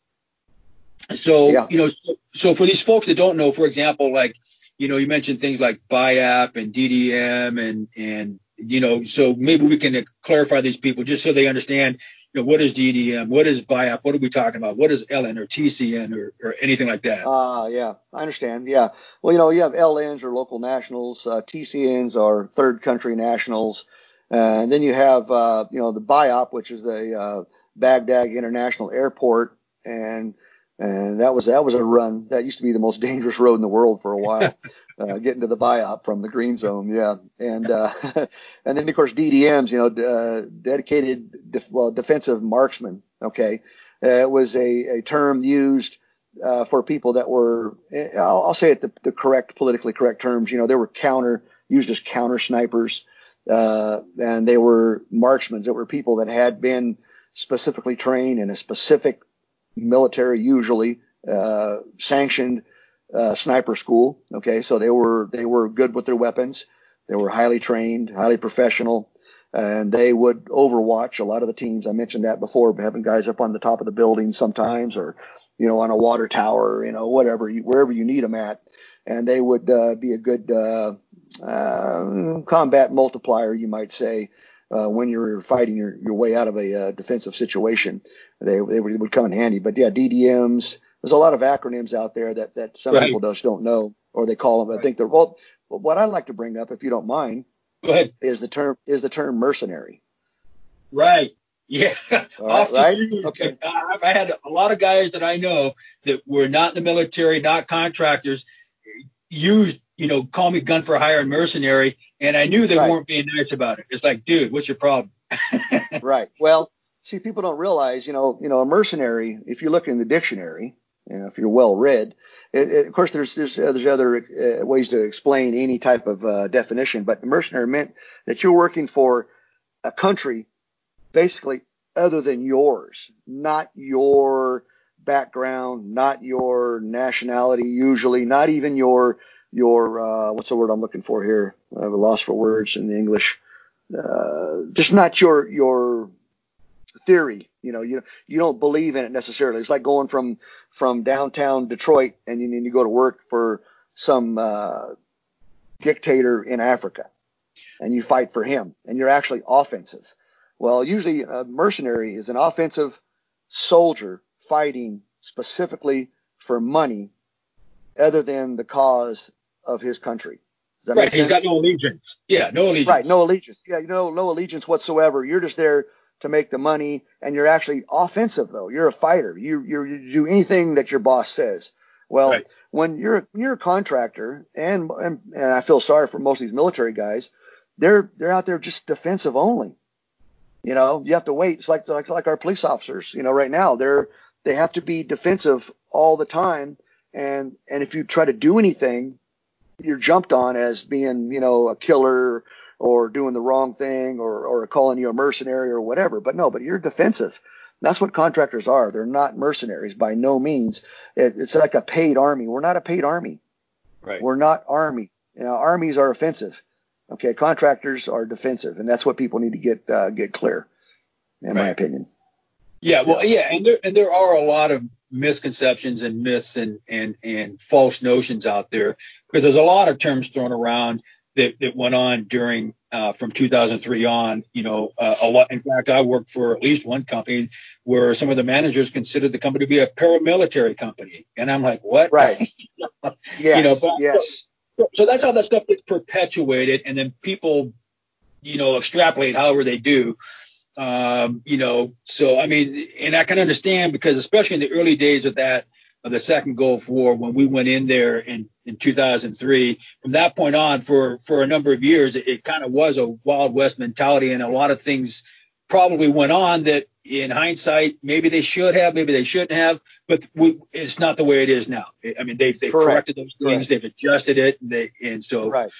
so yeah. you know so, so for these folks that don't know for example like you know, you mentioned things like BIAP and DDM and, and, you know, so maybe we can clarify these people just so they understand, you know, what is DDM? What is BIAP? What are we talking about? What is LN or TCN or, or anything like that? Uh, yeah, I understand. Yeah. Well, you know, you have LNs or local nationals, uh, TCNs are third country nationals. And then you have, uh, you know, the BIAP, which is the uh, Baghdad International Airport. And and that was that was a run. That used to be the most dangerous road in the world for a while, uh, getting to the BIAP from the green zone. Yeah, and uh, and then of course DDMs, you know, uh, dedicated def- well defensive marksman. Okay, uh, it was a, a term used uh, for people that were I'll, I'll say it the, the, correct politically correct terms. You know, they were counter used as counter snipers, uh, and they were marksmen. That were people that had been specifically trained in a specific military usually uh, sanctioned uh, sniper school. Okay, so they were they were good with their weapons. They were highly trained, highly professional, and they would overwatch a lot of the teams. I mentioned that before, having guys up on the top of the building sometimes, or you know, on a water tower, you know, whatever, wherever you need them at, and they would uh, be a good uh, uh, combat multiplier, you might say, uh, when you're fighting your, your way out of a defensive situation. They, they would come in handy. But yeah, DDMs. There's a lot of acronyms out there that that some right. people just don't know, or they call them. I think they're well. What I'd like to bring up, if you don't mind, Is the term is the term mercenary? Right. Yeah. Right. right? Okay. I've had a lot of guys that I know that were not in the military, not contractors, used, you know, call me gun for hire and mercenary, and I knew they right. weren't being nice about it. It's like, dude, what's your problem? right. Well, see, people don't realize, you know, you know, a mercenary. If you look in the dictionary, you know, if you're well read, it, it, of course, there's there's, uh, there's other uh, ways to explain any type of uh, definition, but mercenary meant that you're working for a country, basically other than yours, not your background, not your nationality, usually, not even your your uh, what's the word I'm looking for here? I have a loss for words in the English. Uh, just not your your theory. You know, you you don't believe in it necessarily. It's like going from from downtown Detroit and you, and you go to work for some uh, dictator in Africa, and you fight for him, and you're actually offensive. Well, usually a mercenary is an offensive soldier fighting specifically for money, other than the cause of his country. right, he's got no allegiance. Yeah, no allegiance. Right, no allegiance. Yeah, you know, no allegiance whatsoever. You're just there to make the money, and you're actually offensive though. You're a fighter. You you, you do anything that your boss says. Well, right. when you're you're a contractor, and, and and I feel sorry for most of these military guys, they're they're out there just defensive only. You know, you have to wait. It's like like like our police officers. You know, right now they're they have to be defensive all the time, and and if you try to do anything, you're jumped on as being you know a killer or doing the wrong thing or, or calling you a mercenary or whatever. But no, but you're defensive. That's what contractors are. They're not mercenaries by no means. It, it's like a paid army. We're not a paid army. Right. We're not army. You know, armies are offensive. Okay, contractors are defensive, and that's what people need to get uh, get clear, in right. my opinion. Yeah, well, yeah, and there and there are a lot of misconceptions and myths and and and false notions out there because there's a lot of terms thrown around that, that went on during uh, from 2003 on. You know, uh, a lot. In fact, I worked for at least one company where some of the managers considered the company to be a paramilitary company, and I'm like, what? Right. yes. You know, but, yes. So, so that's how that stuff gets perpetuated, and then people, you know, extrapolate however they do. Um, you know, so I mean, and I can understand because especially in the early days of that of the second Gulf War when we went in there in, in 2003. From that point on, for for a number of years, it, it kind of was a Wild West mentality, and a lot of things probably went on that, in hindsight, maybe they should have, maybe they shouldn't have, but we, it's not the way it is now. I mean, they've they've Correct. corrected those things, Correct. they've adjusted it, and they and so right,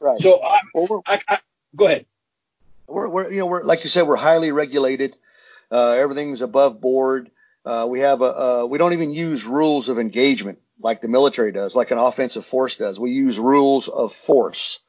right. So I, I, I go ahead. We're, we're you know we're like you said we're highly regulated. Uh, everything's above board. Uh, we have a, uh, we don't even use rules of engagement like the military does, like an offensive force does. We use rules of force.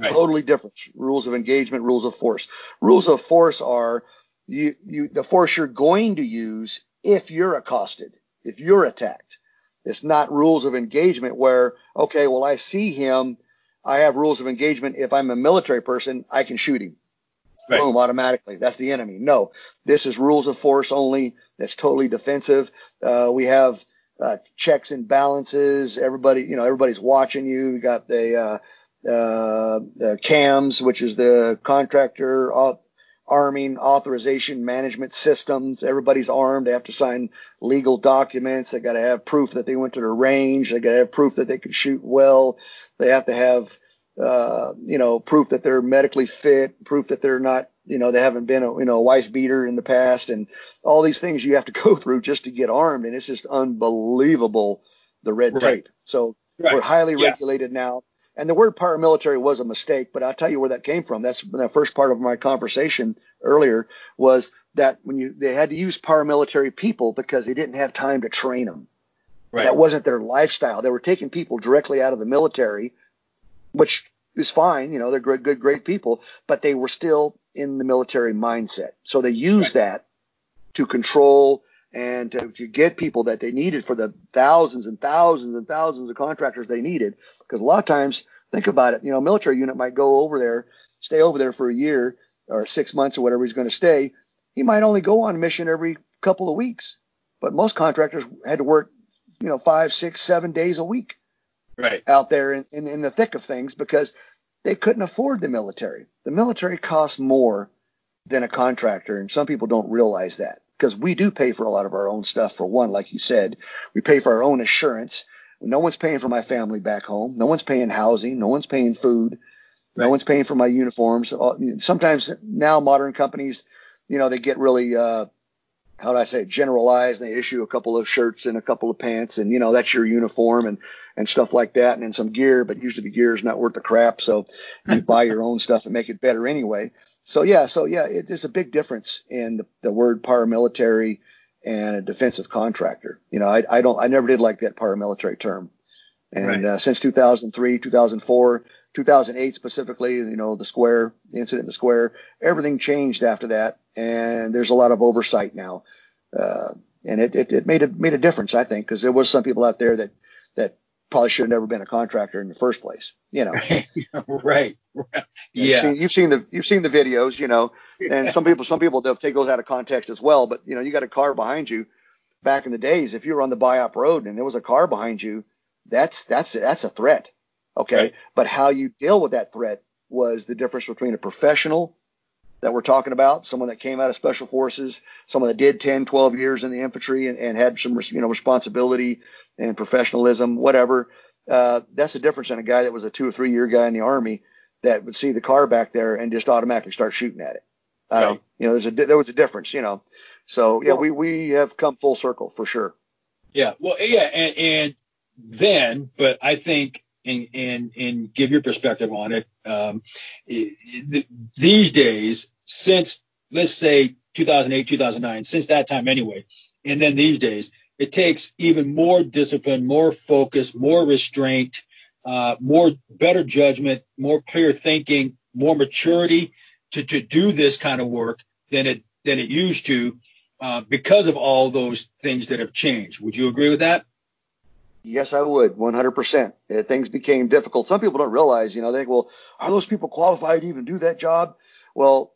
Right. Totally different. Rules of engagement, rules of force. Rules of force are you, you, the force you're going to use if you're accosted, if you're attacked. It's not rules of engagement where, okay, well, I see him. I have rules of engagement. If I'm a military person, I can shoot him. Right. Boom, automatically. That's the enemy. No, this is rules of force only. That's totally defensive. Uh, we have uh, checks and balances. Everybody, you know, everybody's watching you. We got the, uh, uh, the CAMS, which is the contractor arming authorization management systems. Everybody's armed. They have to sign legal documents. They got to have proof that they went to the range. They got to have proof that they can shoot well. They have to have uh, you know, proof that they're medically fit, proof that they're not, you know, they haven't been a, you know, a wife beater in the past and all these things you have to go through just to get armed. And it's just unbelievable the red right. tape. So right. we're highly yeah. regulated now. And the word paramilitary was a mistake, but I'll tell you where that came from. That's the first part of my conversation earlier was that when you, they had to use paramilitary people because they didn't have time to train them. Right. That wasn't their lifestyle. They were taking people directly out of the military which is fine. You know, they're good, good, great people, but they were still in the military mindset. So they used that to control and to, to, get people that they needed for the thousands and thousands and thousands of contractors they needed. Because a lot of times, think about it, you know, a military unit might go over there, stay over there for a year or six months or whatever he's going to stay. He might only go on a mission every couple of weeks, but most contractors had to work, you know, five, six, seven days a week right. out there in, in, in the thick of things because they couldn't afford the military. The military costs more than a contractor, and some people don't realize that because we do pay for a lot of our own stuff. For one, like you said, we pay for our own assurance. No one's paying for my family back home. No one's paying housing. No one's paying food. Right. No one's paying for my uniforms. Sometimes now modern companies, you know, they get really uh, how do I say generalized. They issue a couple of shirts and a couple of pants, and you know that's your uniform and and stuff like that, and then some gear. But usually the gear is not worth the crap, so you buy your own stuff and make it better anyway. So yeah, so yeah, it, there's a big difference in the, the word paramilitary and a defensive contractor. You know, I, I don't, I never did like that paramilitary term. And right. uh, since 2003, 2004, 2008 specifically, you know, the square, the incident in the square, everything changed after that. And there's a lot of oversight now. Uh, and it, it, it made a, made a difference, I think, because there was some people out there that, that probably should have never been a contractor in the first place, you know. right. Yeah. You've seen, you've seen, the, you've seen the videos, you know, and some people, some people they'll take those out of context as well. But, you know, you got a car behind you back in the days. If you were on the BIAP road and there was a car behind you, that's, that's, that's a threat Okay. Right. But how you deal with that threat was the difference between a professional that we're talking about, someone that came out of special forces, someone that did 10, 12 years in the infantry and, and had some, you know, responsibility and professionalism, whatever. Uh, that's the difference in a guy that was a two or three year guy in the army that would see the car back there and just automatically start shooting at it. Uh, you know, there's a, there was a difference, you know. So yeah, well, we, we have come full circle for sure. Yeah. Well, yeah. And, and then, but I think and, and, and give your perspective on it. Um, it, these days, since let's say 2008, 2009, since that time anyway, and then these days, it takes even more discipline, more focus, more restraint, uh, more better judgment, more clear thinking, more maturity to, to do this kind of work than it than it used to uh, because of all those things that have changed. Would you agree with that? Yes, I would, 100%. Uh, things became difficult. Some people don't realize, you know, they think, well, are those people qualified to even do that job? Well,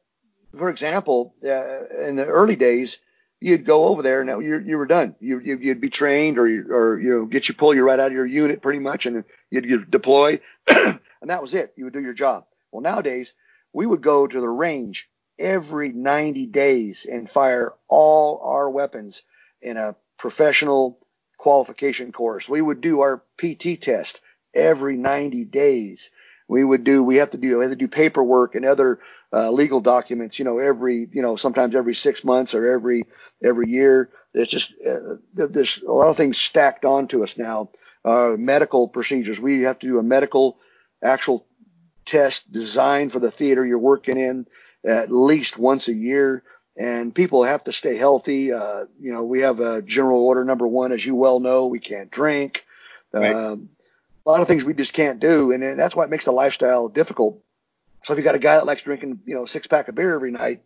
for example, uh, in the early days, you'd go over there, and you were done. You, you would be trained, or you, or you know, get you pull you right out of your unit pretty much, and you'd, you'd deploy, and that was it. You would do your job. Well, nowadays we would go to the range every 90 days and fire all our weapons in a professional qualification course. We would do our PT test every 90 days. We would do, we have to do, we have to do paperwork and other uh, legal documents, you know, every, you know, sometimes every six months or every, every year. There's just, uh, there's a lot of things stacked onto us now. Uh, medical procedures. We have to do a medical actual test designed for the theater you're working in at least once a year and people have to stay healthy. Uh, you know, we have a general order number one, as you well know, we can't drink. Right. Um, a lot of things we just can't do, and, and that's why it makes the lifestyle difficult. So if you got a guy that likes drinking, you know, six pack of beer every night,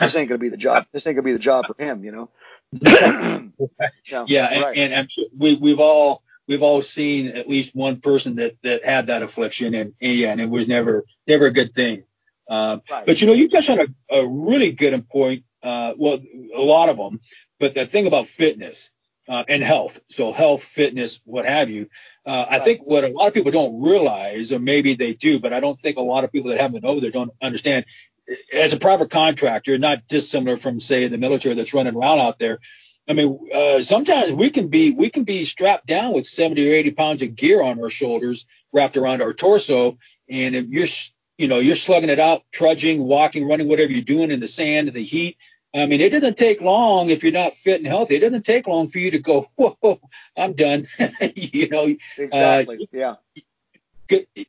this ain't gonna be the job. This ain't gonna be the job for him, you know. yeah, yeah and, right. and, and, we we've all we've all seen at least one person that that had that affliction, and, and yeah, and it was never never a good thing. Uh, right. But you know, you touched on a, a really good point uh, well, a lot of them. But the thing about fitness uh, and health, so health, fitness, what have you, uh, I think what a lot of people don't realize, or maybe they do, but I don't think a lot of people that haven't over there don't understand. As a private contractor, not dissimilar from say the military that's running around out there. I mean, uh, sometimes we can be we can be strapped down with 70 or 80 pounds of gear on our shoulders, wrapped around our torso, and if you're you know you're slugging it out, trudging, walking, running, whatever you're doing in the sand, the heat, I mean, it doesn't take long if you're not fit and healthy. It doesn't take long for you to go, whoa, I'm done. you know, exactly. Uh, yeah.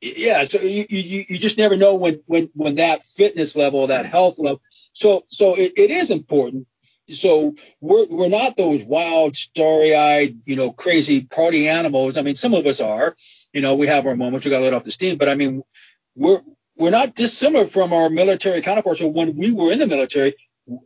Yeah. So you, you, you just never know when, when, when that fitness level, that health level. So, so it, it is important. So we're, we're not those wild, starry eyed, you know, crazy party animals. I mean, some of us are, you know, we have our moments, we got to let off the steam, but I mean, we're we're not dissimilar from our military counterparts. So when we were in the military,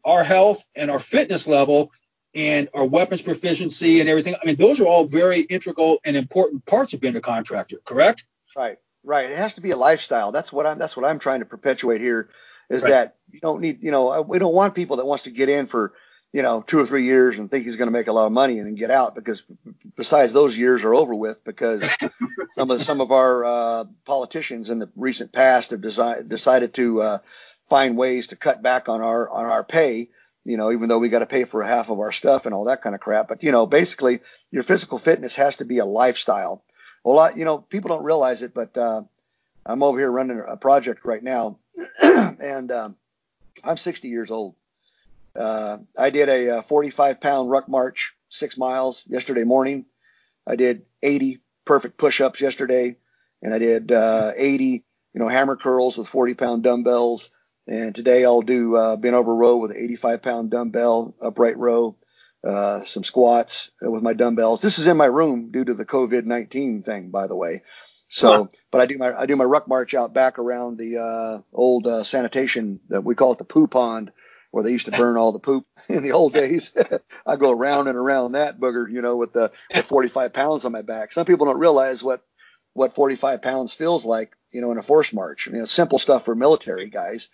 our health and our fitness level and our weapons proficiency and everything. I mean, those are all very integral and important parts of being a contractor, correct? Right, right. It has to be a lifestyle. That's what I'm. That's what I'm trying to perpetuate here. Is right. that you don't need. You know, we don't want people that wants to get in for you know two or three years and think he's going to make a lot of money and then get out because besides those years are over with because some of some of our uh, politicians in the recent past have desi- decided to uh, find ways to cut back on our on our pay you know, even though we got to pay for half of our stuff and all that kind of crap. But, you know, basically your physical fitness has to be a lifestyle. Well, I, you know, people don't realize it, but uh, I'm over here running a project right now and um, I'm 60 years old. Uh, I did a, a 45 pound ruck march, six miles yesterday morning. I did 80 perfect push ups yesterday and I did uh, 80, you know, hammer curls with 40 pound dumbbells. And today I'll do uh, bent over row with an 85 pound dumbbell, upright row, uh, some squats with my dumbbells. This is in my room due to the COVID 19 thing, by the way. So, huh. but I do my I do my ruck march out back around the uh, old uh, sanitation that we call it the poo pond, where they used to burn all the poop in the old days. I go around and around that booger, you know, with the, the 45 pounds on my back. Some people don't realize what what 45 pounds feels like, you know, in a force march. I mean, it's simple stuff for military guys,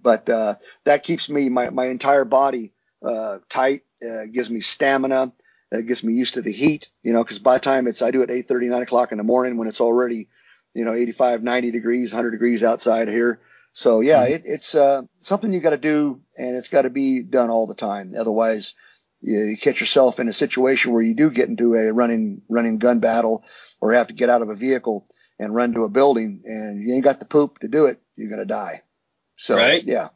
but uh, that keeps me my my entire body uh, tight. Uh, gives me stamina. It gets me used to the heat. You know, because by the time it's I do it 8:30, 9 o'clock in the morning when it's already you know 85, 90 degrees, 100 degrees outside here. So yeah, mm-hmm. it, it's uh, something you got to do, and it's got to be done all the time. Otherwise, you, you catch yourself in a situation where you do get into a running running gun battle, or have to get out of a vehicle and run to a building, and you ain't got the poop to do it. You're gonna die. So right? yeah,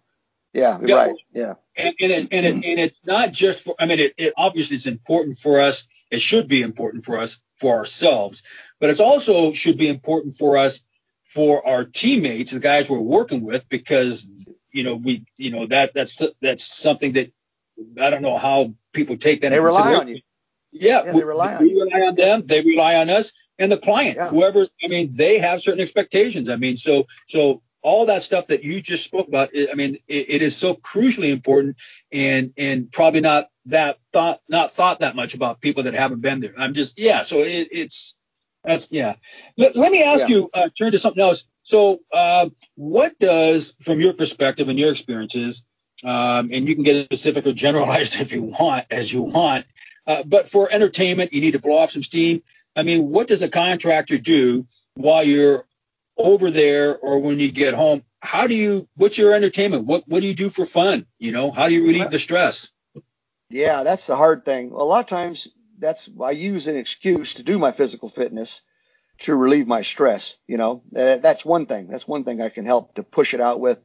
yeah, yeah, right, yeah. And and, it, and, it, and it's not just for. I mean, it, it obviously is important for us. It should be important for us for ourselves, but it's also should be important for us for our teammates, the guys we're working with, because you know we you know that that's that's something that I don't know how people take that. They rely on you. Yeah, yeah we, they rely on we you. rely on them. They rely on us and the client, yeah. whoever. I mean, they have certain expectations. I mean, so so all that stuff that you just spoke about, I mean, it, it is so crucially important and and probably not that thought not thought that much about people that haven't been there. I'm just yeah, so it, it's that's yeah. Let, let me ask yeah. you uh, turn to something else. So uh, what does from your perspective and your experiences, um, and you can get specific or generalized if you want, as you want, uh, but for entertainment, you need to blow off some steam. I mean, what does a contractor do while you're over there or when you get home, how do you what's your entertainment? What what do you do for fun? You know, how do you relieve the stress? Yeah, that's the hard thing. A lot of times that's I use an excuse to do my physical fitness to relieve my stress. You know, uh, that's one thing. That's one thing I can help to push it out with.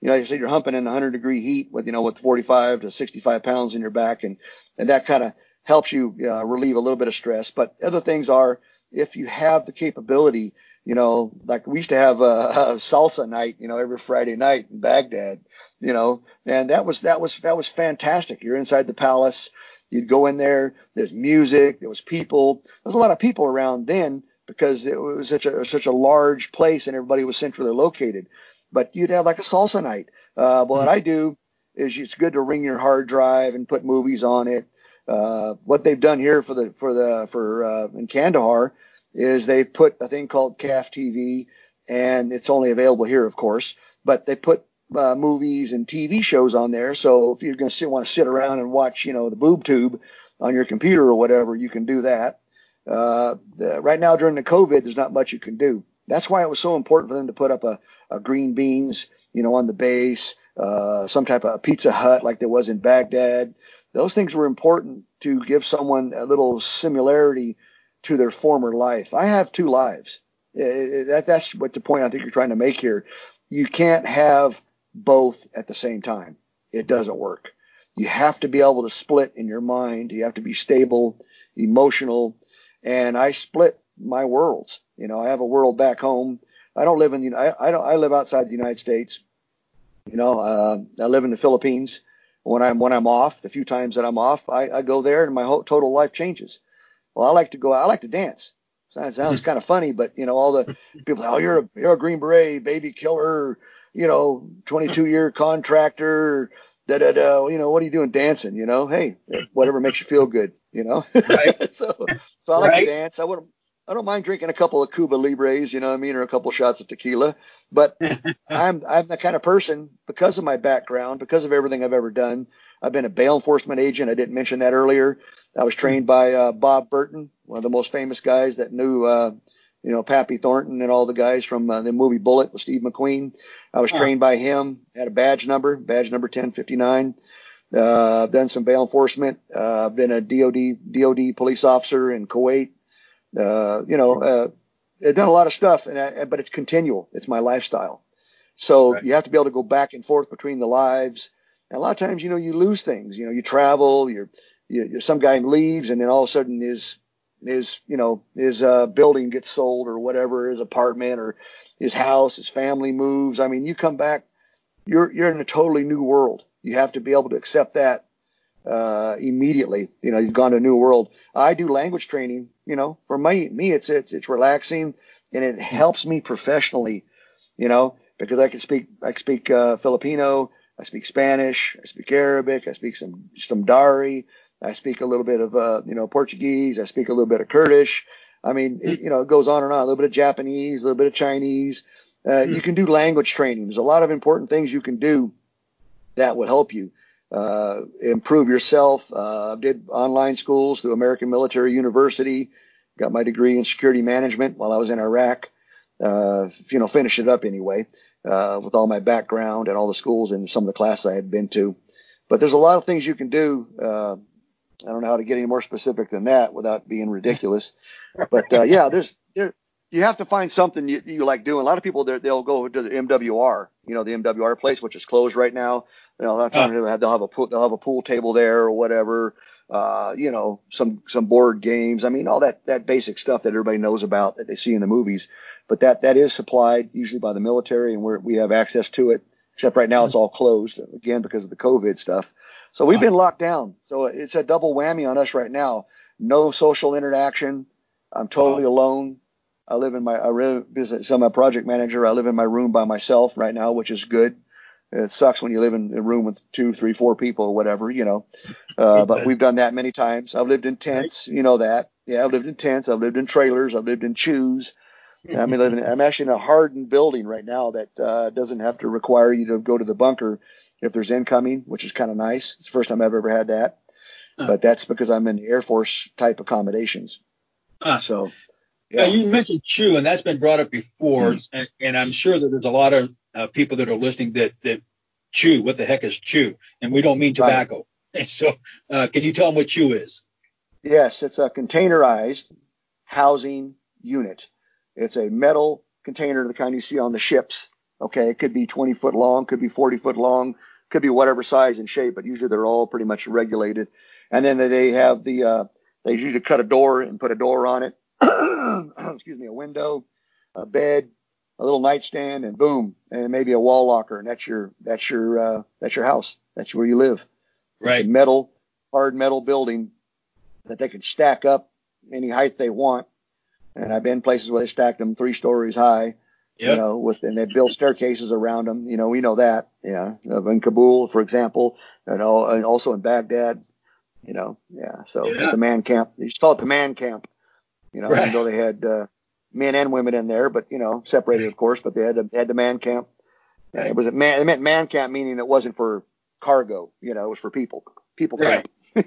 You know, you said you're humping in 100 degree heat with you know with 45 to 65 pounds in your back, and and that kind of helps you uh, relieve a little bit of stress. But other things are if you have the capability you know, like we used to have a, a salsa night, you know, every Friday night in Baghdad, you know, and that was that was that was fantastic. You're inside the palace, you'd go in there, there's music, there was people, there's a lot of people around then because it was such a such a large place and everybody was centrally located. But you'd have like a salsa night. Uh, what mm-hmm. I do is it's good to ring your hard drive and put movies on it. Uh, what they've done here for the for the for uh, in Kandahar is they put a thing called CAF TV, and it's only available here, of course, but they put uh, movies and TV shows on there. So if you're going to want to sit around and watch, you know, the boob tube on your computer or whatever, you can do that. Uh, the, right now during the COVID, there's not much you can do. That's why it was so important for them to put up a, a green beans, you know, on the base, uh, some type of Pizza Hut like there was in Baghdad. Those things were important to give someone a little similarity to their former life. I have two lives. That, that's what the point I think you're trying to make here. You can't have both at the same time. It doesn't work. You have to be able to split in your mind. You have to be stable, emotional, and I split my worlds. You know, I have a world back home. I don't live in the I, I don't I live outside the United States. You know, uh, I live in the Philippines. When I'm when I'm off, the few times that I'm off, I, I go there and my whole total life changes. Well, I like to go. Out. I like to dance. That sounds hmm. kind of funny, but you know, all the people, oh, you're a you're a Green Beret, baby killer, you know, 22 year contractor, da da da. You know, what are you doing dancing? You know, hey, whatever makes you feel good. You know, right. so so I like right. to dance. I would I don't mind drinking a couple of Cuba Libres, you know what I mean, or a couple of shots of tequila. But I'm I'm the kind of person because of my background, because of everything I've ever done. I've been a bail enforcement agent. I didn't mention that earlier. I was trained by uh, Bob Burton, one of the most famous guys that knew, uh, you know, Pappy Thornton and all the guys from uh, the movie Bullitt with Steve McQueen. I was trained by him. Had a badge number, badge number 1059. Uh, I've done some bail enforcement. Uh, I've been a DOD DOD police officer in Kuwait. Uh, you know, uh, I've done a lot of stuff, and I, but it's continual. It's my lifestyle. So right. you have to be able to go back and forth between the lives. And a lot of times, you know, you lose things. You know, you travel. You're, you, some guy leaves, and then all of a sudden his his you know his uh, building gets sold or whatever, his apartment or his house, his family moves. I mean, you come back, you're you're in a totally new world. You have to be able to accept that uh, immediately. You know, you've gone to a new world. I do language training. You know, for me, me, it's it's it's relaxing and it helps me professionally. You know, because I can speak I can speak uh, Filipino, I speak Spanish, I speak Arabic, I speak some some Dari, I speak a little bit of uh, you know Portuguese, I speak a little bit of Kurdish. I mean, it, you know, it goes on and on. A little bit of Japanese, a little bit of Chinese. Uh, you can do language training. There's a lot of important things you can do that will help you uh, improve yourself. Uh, did online schools through American Military University. Got my degree in security management while I was in Iraq. Uh, you know, finished it up anyway uh, with all my background and all the schools and some of the classes I had been to. But there's a lot of things you can do. I don't know how to get any more specific than that without being ridiculous. but uh, yeah, there's there you have to find something you, you like doing. A lot of people they'll go to the MWR, you know, the MWR place which is closed right now. You know, a lot of times uh, they'll have they'll have a pool, they'll have a pool table there or whatever. Uh, you know, some some board games. I mean, all that that basic stuff that everybody knows about that they see in the movies. But that that is supplied usually by the military, and we we have access to it. Except right now it's all closed again because of the COVID stuff. So we've been locked down. So it's a double whammy on us right now. No social interaction. I'm totally alone. I live in my I live, so I'm a project manager. I live in my room by myself right now, which is good. It sucks when you live in a room with two, three, four people or whatever, you know. Uh, but we've done that many times. I've lived in tents, you know that. Yeah, I've lived in tents. I've lived in trailers. I've lived in CHUs. I'm living. I'm actually in a hardened building right now that uh, doesn't have to require you to go to the bunker if there's incoming, which is kind of nice. It's the first time I've ever had that. Uh, but that's because I'm in the Air Force type accommodations. Uh, so yeah. you mentioned CHU, and that's been brought up before, mm-hmm. and, and, I'm sure that there's a lot of uh, people that are listening that that chew. What the heck is CHU? And we don't mean tobacco. Right. so, uh, can you tell them what CHU is? Yes, it's a containerized housing unit. It's a metal container, the kind you see on the ships. Okay, it could be 20 foot long, could be 40 foot long, could be whatever size and shape, but usually they're all pretty much regulated. And then they have the uh, they usually cut a door and put a door on it excuse me, a window, a bed, a little nightstand, and boom, and maybe a wall locker, and that's your that's your uh, that's your house. That's where you live. Right. It's a metal, hard metal building that they can stack up any height they want. And I've been places where they stacked them three stories high. Yep. You know, with and they build staircases around them. You know, we know that. Yeah, in Kabul, for example, and also in Baghdad. You know, yeah. So yeah. the man camp. They used to call it the man camp. You know, right. even though they had uh, men and women in there, but you know, separated of course. But they had they had the man camp. Right. It was a man. It meant man camp, meaning it wasn't for cargo. You know, it was for people. People camp. right.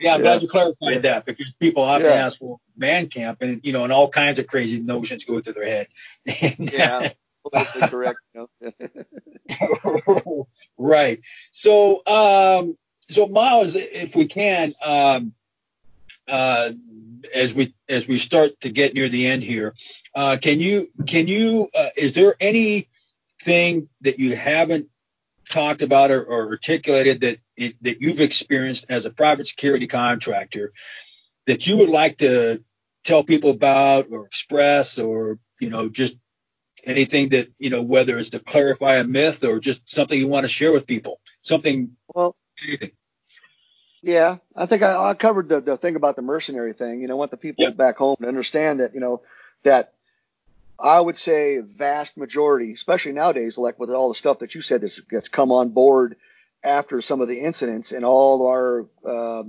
Yeah, I'm yeah. glad you clarified yeah. that because people often yeah. ask, well, man camp, and you know, and all kinds of crazy notions go through their head. yeah. correct. right. So, um, so Miles, if we can, um, uh, as we as we start to get near the end here, uh, can you can you uh, is there anything that you haven't talked about or, or articulated that it, that you've experienced as a private security contractor that you would like to tell people about or express or you know just anything that you know whether it's to clarify a myth or just something you want to share with people something well anything Yeah, I think I, I covered the, the thing about the mercenary thing. You know, want the people back home to understand that, you know, that I would say vast majority, especially nowadays, like with all the stuff that you said that's, that's come on board after some of the incidents and all our uh,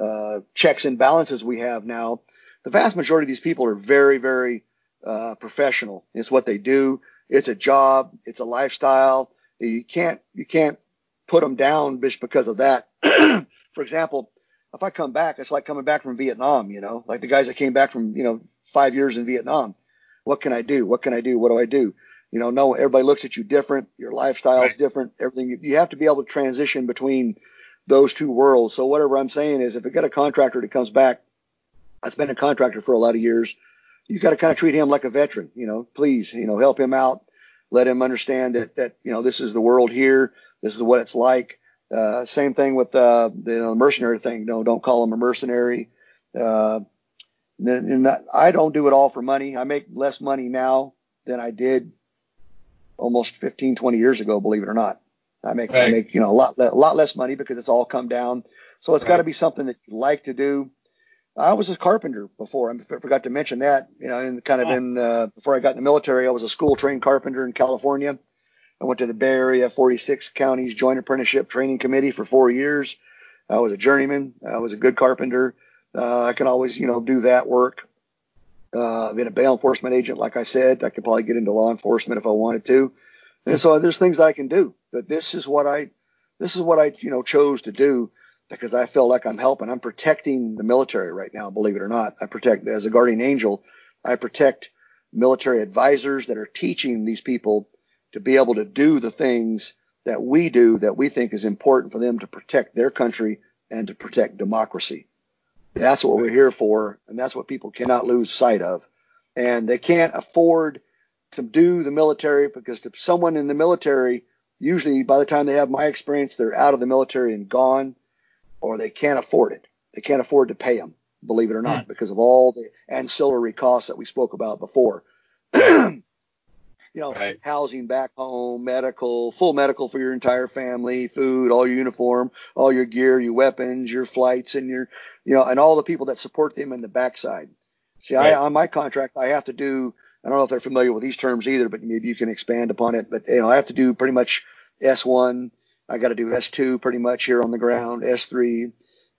uh, checks and balances we have now, the vast majority of these people are very, very uh, professional. It's what they do. It's a job. It's a lifestyle. You can't you can't put them down just because of that. For example, if I come back, it's like coming back from Vietnam. You know, like the guys that came back from you know five years in Vietnam. What can I do? What can I do? What do I do? You know, no, everybody looks at you different. Your lifestyle is right. different. Everything you have to be able to transition between those two worlds. So whatever I'm saying is, if you got a contractor that comes back, I've been a contractor for a lot of years. You got to kind of treat him like a veteran. You know, please, you know, help him out. Let him understand that that you know this is the world here. This is what it's like. Uh, same thing with uh, the you know, mercenary thing. No, don't call him a mercenary. Uh, and I don't do it all for money. I make less money now than I did almost 15, 20 years ago. Believe it or not, I make right. I make you know a lot a lot less money because it's all come down. So it's right. got to be something that you like to do. I was a carpenter before. I forgot to mention that. You know, and kind of in uh, before I got in the military, I was a school trained carpenter in California. I went to the Bay Area 46 counties joint apprenticeship training committee for four years. I was a journeyman. I was a good carpenter. Uh, I can always, you know, do that work. Uh, I've been a bail enforcement agent, like I said. I could probably get into law enforcement if I wanted to. And so there's things I can do. But this is what I, this is what I, you know, chose to do because I feel like I'm helping. I'm protecting the military right now, believe it or not. I protect, as a guardian angel, I protect military advisors that are teaching these people to be able to do the things that we do that we think is important for them to protect their country and to protect democracy. That's what we're here for, and that's what people cannot lose sight of. And they can't afford to do the military because to someone in the military, usually by the time they have my experience, they're out of the military and gone, or they can't afford it. They can't afford to pay them, believe it or not, hmm. because of all the ancillary costs that we spoke about before. you know, right. housing back home, medical, full medical for your entire family, food, all your uniform, all your gear, your weapons, your flights, and your, you know, and all the people that support them in the backside. See, right. I, on my contract, I have to do, I don't know if they're familiar with these terms either, but maybe you can expand upon it. But, you know, I have to do pretty much S1. I got to do S2 pretty much here on the ground, S3,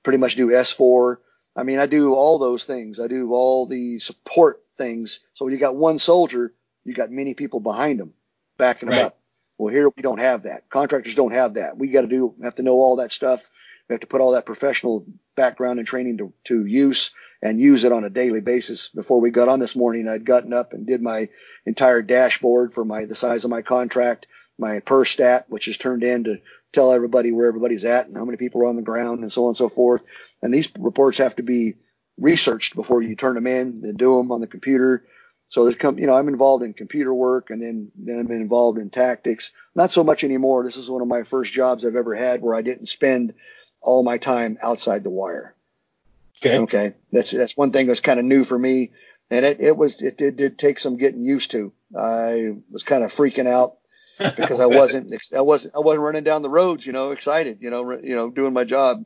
pretty much do S4. I mean, I do all those things. I do all the support things. So when you got one soldier, you got many people behind them backing right. them up. Well, here we don't have that. Contractors don't have that. We got to do have to know all that stuff. We have to put all that professional background and training to, to use and use it on a daily basis. Before we got on this morning, I'd gotten up and did my entire dashboard for my the size of my contract, my PERSTAT, which is turned in to tell everybody where everybody's at and how many people are on the ground and so on and so forth. And these reports have to be researched before you turn them in, then do them on the computer so there's come, you know, I'm involved in computer work and then, then I'm involved in tactics. Not so much anymore. This is one of my first jobs I've ever had where I didn't spend all my time outside the wire. Okay. Okay. That's, that's one thing that's kind of new for me. And it, it was, it did, did take some getting used to. I was kind of freaking out because I wasn't, I wasn't, I wasn't running down the roads, you know, excited, you know, you know, doing my job,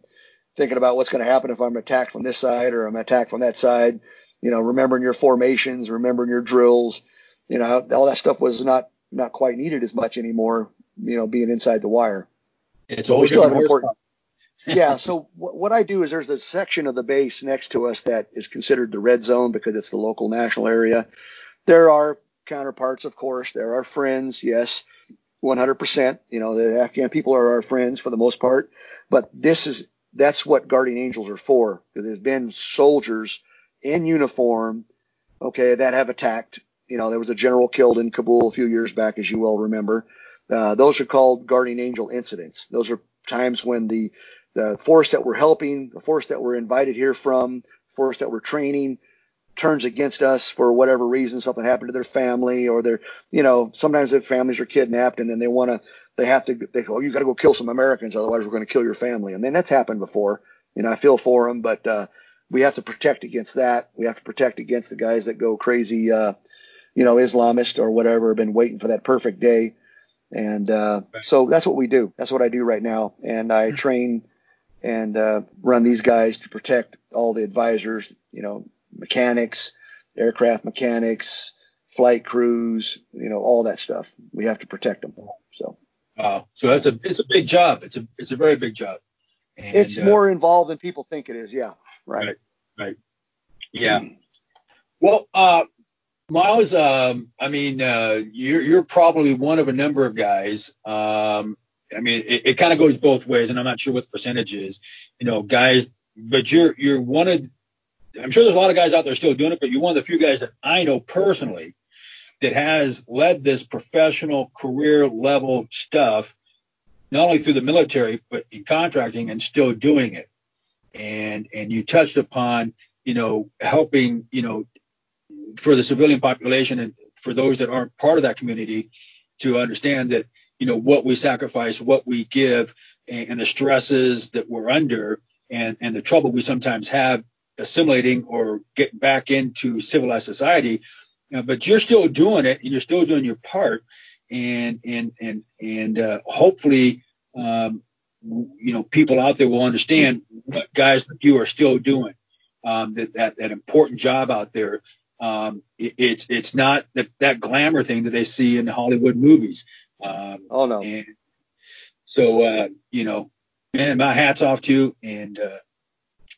thinking about what's going to happen if I'm attacked from this side or I'm attacked from that side you know, remembering your formations, remembering your drills, you know, all that stuff was not not quite needed as much anymore. You know, being inside the wire. It's always still important. yeah. So w- what I do is there's a section of the base next to us that is considered the red zone because it's the local national area. There are counterparts, of course. There are friends, yes, 100%. You know, the Afghan people are our friends for the most part. But this is that's what guardian angels are for. Because there's been soldiers in uniform, okay, that have attacked. You know, there was a general killed in Kabul a few years back, as you well remember. Uh, those are called guardian angel incidents. Those are times when the the force that we're helping, the force that we're invited here from, force that we're training, turns against us for whatever reason. Something happened to their family, or their, you know, sometimes their families are kidnapped, and then they want to, they have to, they go, oh, you got to go kill some Americans, otherwise we're going to kill your family. I mean, that's happened before. You know, I feel for them, but uh, we have to protect against that. We have to protect against the guys that go crazy, uh, you know, Islamist or whatever, have been waiting for that perfect day. And uh, so that's what we do. That's what I do right now. And I hmm. train and uh, run these guys to protect all the advisors, you know, mechanics, aircraft mechanics, flight crews, you know, all that stuff. We have to protect them. So. Wow. So that's a it's a big job. It's a it's a very big job. And, it's uh, more involved than people think it is. Yeah. Right. Right. Yeah. Well, uh, Miles, um, I mean, uh, you're you're probably one of a number of guys. Um, I mean, it, it kind of goes both ways, and I'm not sure what the percentage is. You know, guys, but you're you're one of. I'm sure there's a lot of guys out there still doing it, but you're one of the few guys that I know personally that has led this professional career level stuff, not only through the military but in contracting and still doing it. And and you touched upon, you know, helping, you know, for the civilian population and for those that aren't part of that community to understand that you know what we sacrifice, what we give, and, and the stresses that we're under, and and the trouble we sometimes have assimilating or getting back into civilized society. Uh, but you're still doing it, and you're still doing your part, and and and and uh, hopefully, um, you know, people out there will understand what guys like you are still doing. Um, that, that that important job out there. Um, it, it's it's not that that glamour thing that they see in the Hollywood movies. Um, oh no. And so uh, you know, man, my hats off to you. And uh,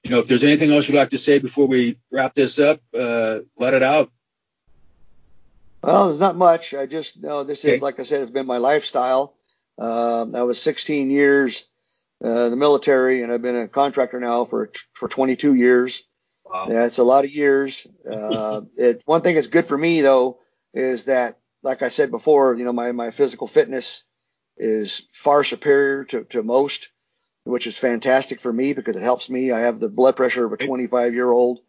you know, if there's anything else you'd like to say before we wrap this up, uh, let it out. Well, there's not much. I just know this is, like I said, it's been my lifestyle. Um, I was 16 years uh, the military, and I've been a contractor now for for 22 years. Wow. That's a lot of years. Uh, it, one thing that's good for me though is that like I said before, you know, my, my physical fitness is far superior to, to most, which is fantastic for me because it helps me. I have the blood pressure of a 25 year old.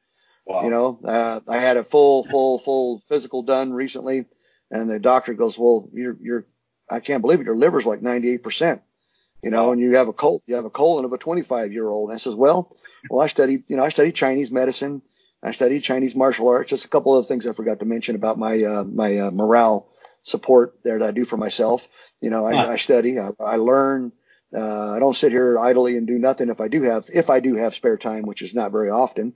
Wow. You know, uh, I had a full, full, full physical done recently, and the doctor goes, "Well, you're, you're, I can't believe it. Your liver's like 98 percent, you know, and you have a cult, you have a colon of a 25 year old." And I says, "Well, well, I studied, you know, I studied Chinese medicine, I studied Chinese martial arts. Just a couple of things I forgot to mention about my uh, my uh, morale support there that I do for myself. You know, I, huh. I study, I, I learn. Uh, I don't sit here idly and do nothing. If I do have if I do have spare time, which is not very often.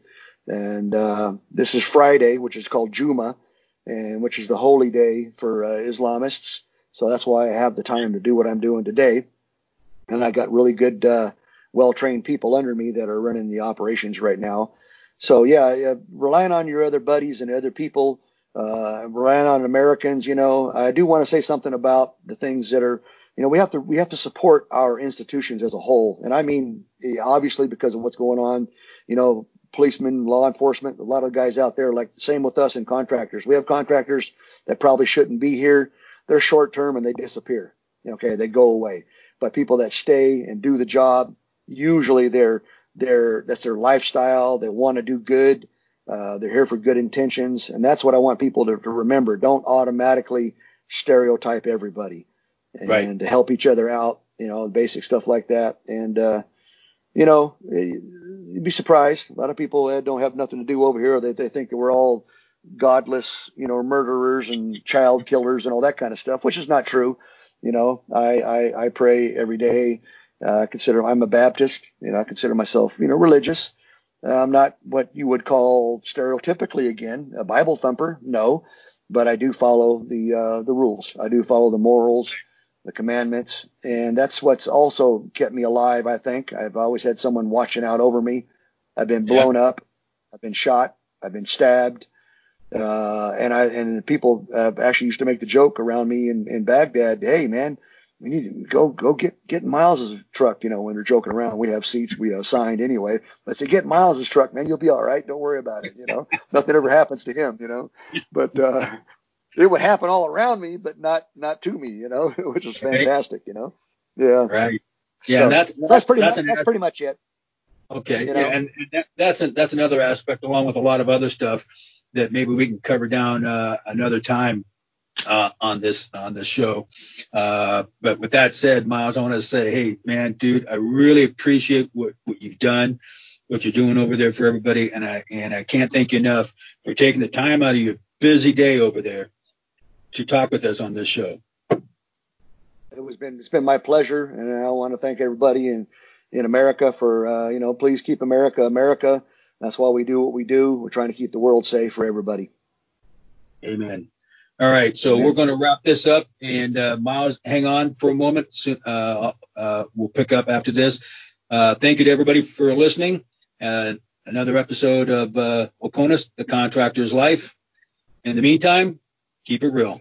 And uh, this is Friday, which is called Juma, and which is the holy day for uh, Islamists. So that's why I have the time to do what I'm doing today. And I got really good, uh, well trained people under me that are running the operations right now so yeah, relying on your other buddies and other people, uh, relying on Americans. You know, I do want to say something about the things that are, you know, we have to we have to support our institutions as a whole, and I mean obviously because of what's going on. You know, policemen, law enforcement, a lot of guys out there, like same with us and contractors. We have contractors that probably shouldn't be here. They're short term and they disappear. Okay, they go away. But people that stay and do the job, usually they're they're that's their lifestyle. They want to do good. Uh, they're here for good intentions, and that's what I want people to, to remember. Don't automatically stereotype everybody, and right. to help each other out. You know, basic stuff like that. And uh, you know, you'd be surprised. A lot of people uh, don't have nothing to do over here. They they think that we're all godless, you know, murderers and child killers and all that kind of stuff, which is not true. You know, I I, I pray every day uh, I consider I'm a Baptist. You know, I consider myself, you know, religious. Uh, I'm not what you would call stereotypically again a Bible thumper, no, but I do follow the uh, the rules. I do follow the morals, the commandments, and that's what's also kept me alive. I think I've always had someone watching out over me. I've been blown yeah. up. I've been shot. I've been stabbed. Uh, and I and people uh, actually used to make the joke around me in, in Baghdad. Hey, man, we need to go go get get Miles's truck. You know, when they're joking around, we have seats we have signed anyway. Let's say get Miles's truck, man. You'll be all right. Don't worry about it. You know, nothing ever happens to him. You know, but uh, it would happen all around me, but not not to me. You know, which is fantastic. You know, yeah, right. Yeah, so, that's, that's, that's pretty that's, much, that's pretty much it. Okay, you know? yeah, and, and that, that's a, that's another aspect, along with a lot of other stuff that maybe we can cover down uh, another time uh, on this on this show. Uh, but with that said, Miles, I want to say, hey, man, dude, I really appreciate what, what you've done, what you're doing over there for everybody, and I and I can't thank you enough for taking the time out of your busy day over there to talk with us on this show. It was been it's been my pleasure, and I want to thank everybody and in America for, uh, you know, please keep America America. That's why we do what we do. We're trying to keep the world safe for everybody. Amen. All right, so Amen. we're going to wrap this up, and uh, Miles, hang on for a moment. Uh, uh, we'll pick up after this. Uh, thank you to everybody for listening. Uh, another episode of uh, Oconus, the Contractor's Life. In the meantime, keep it real.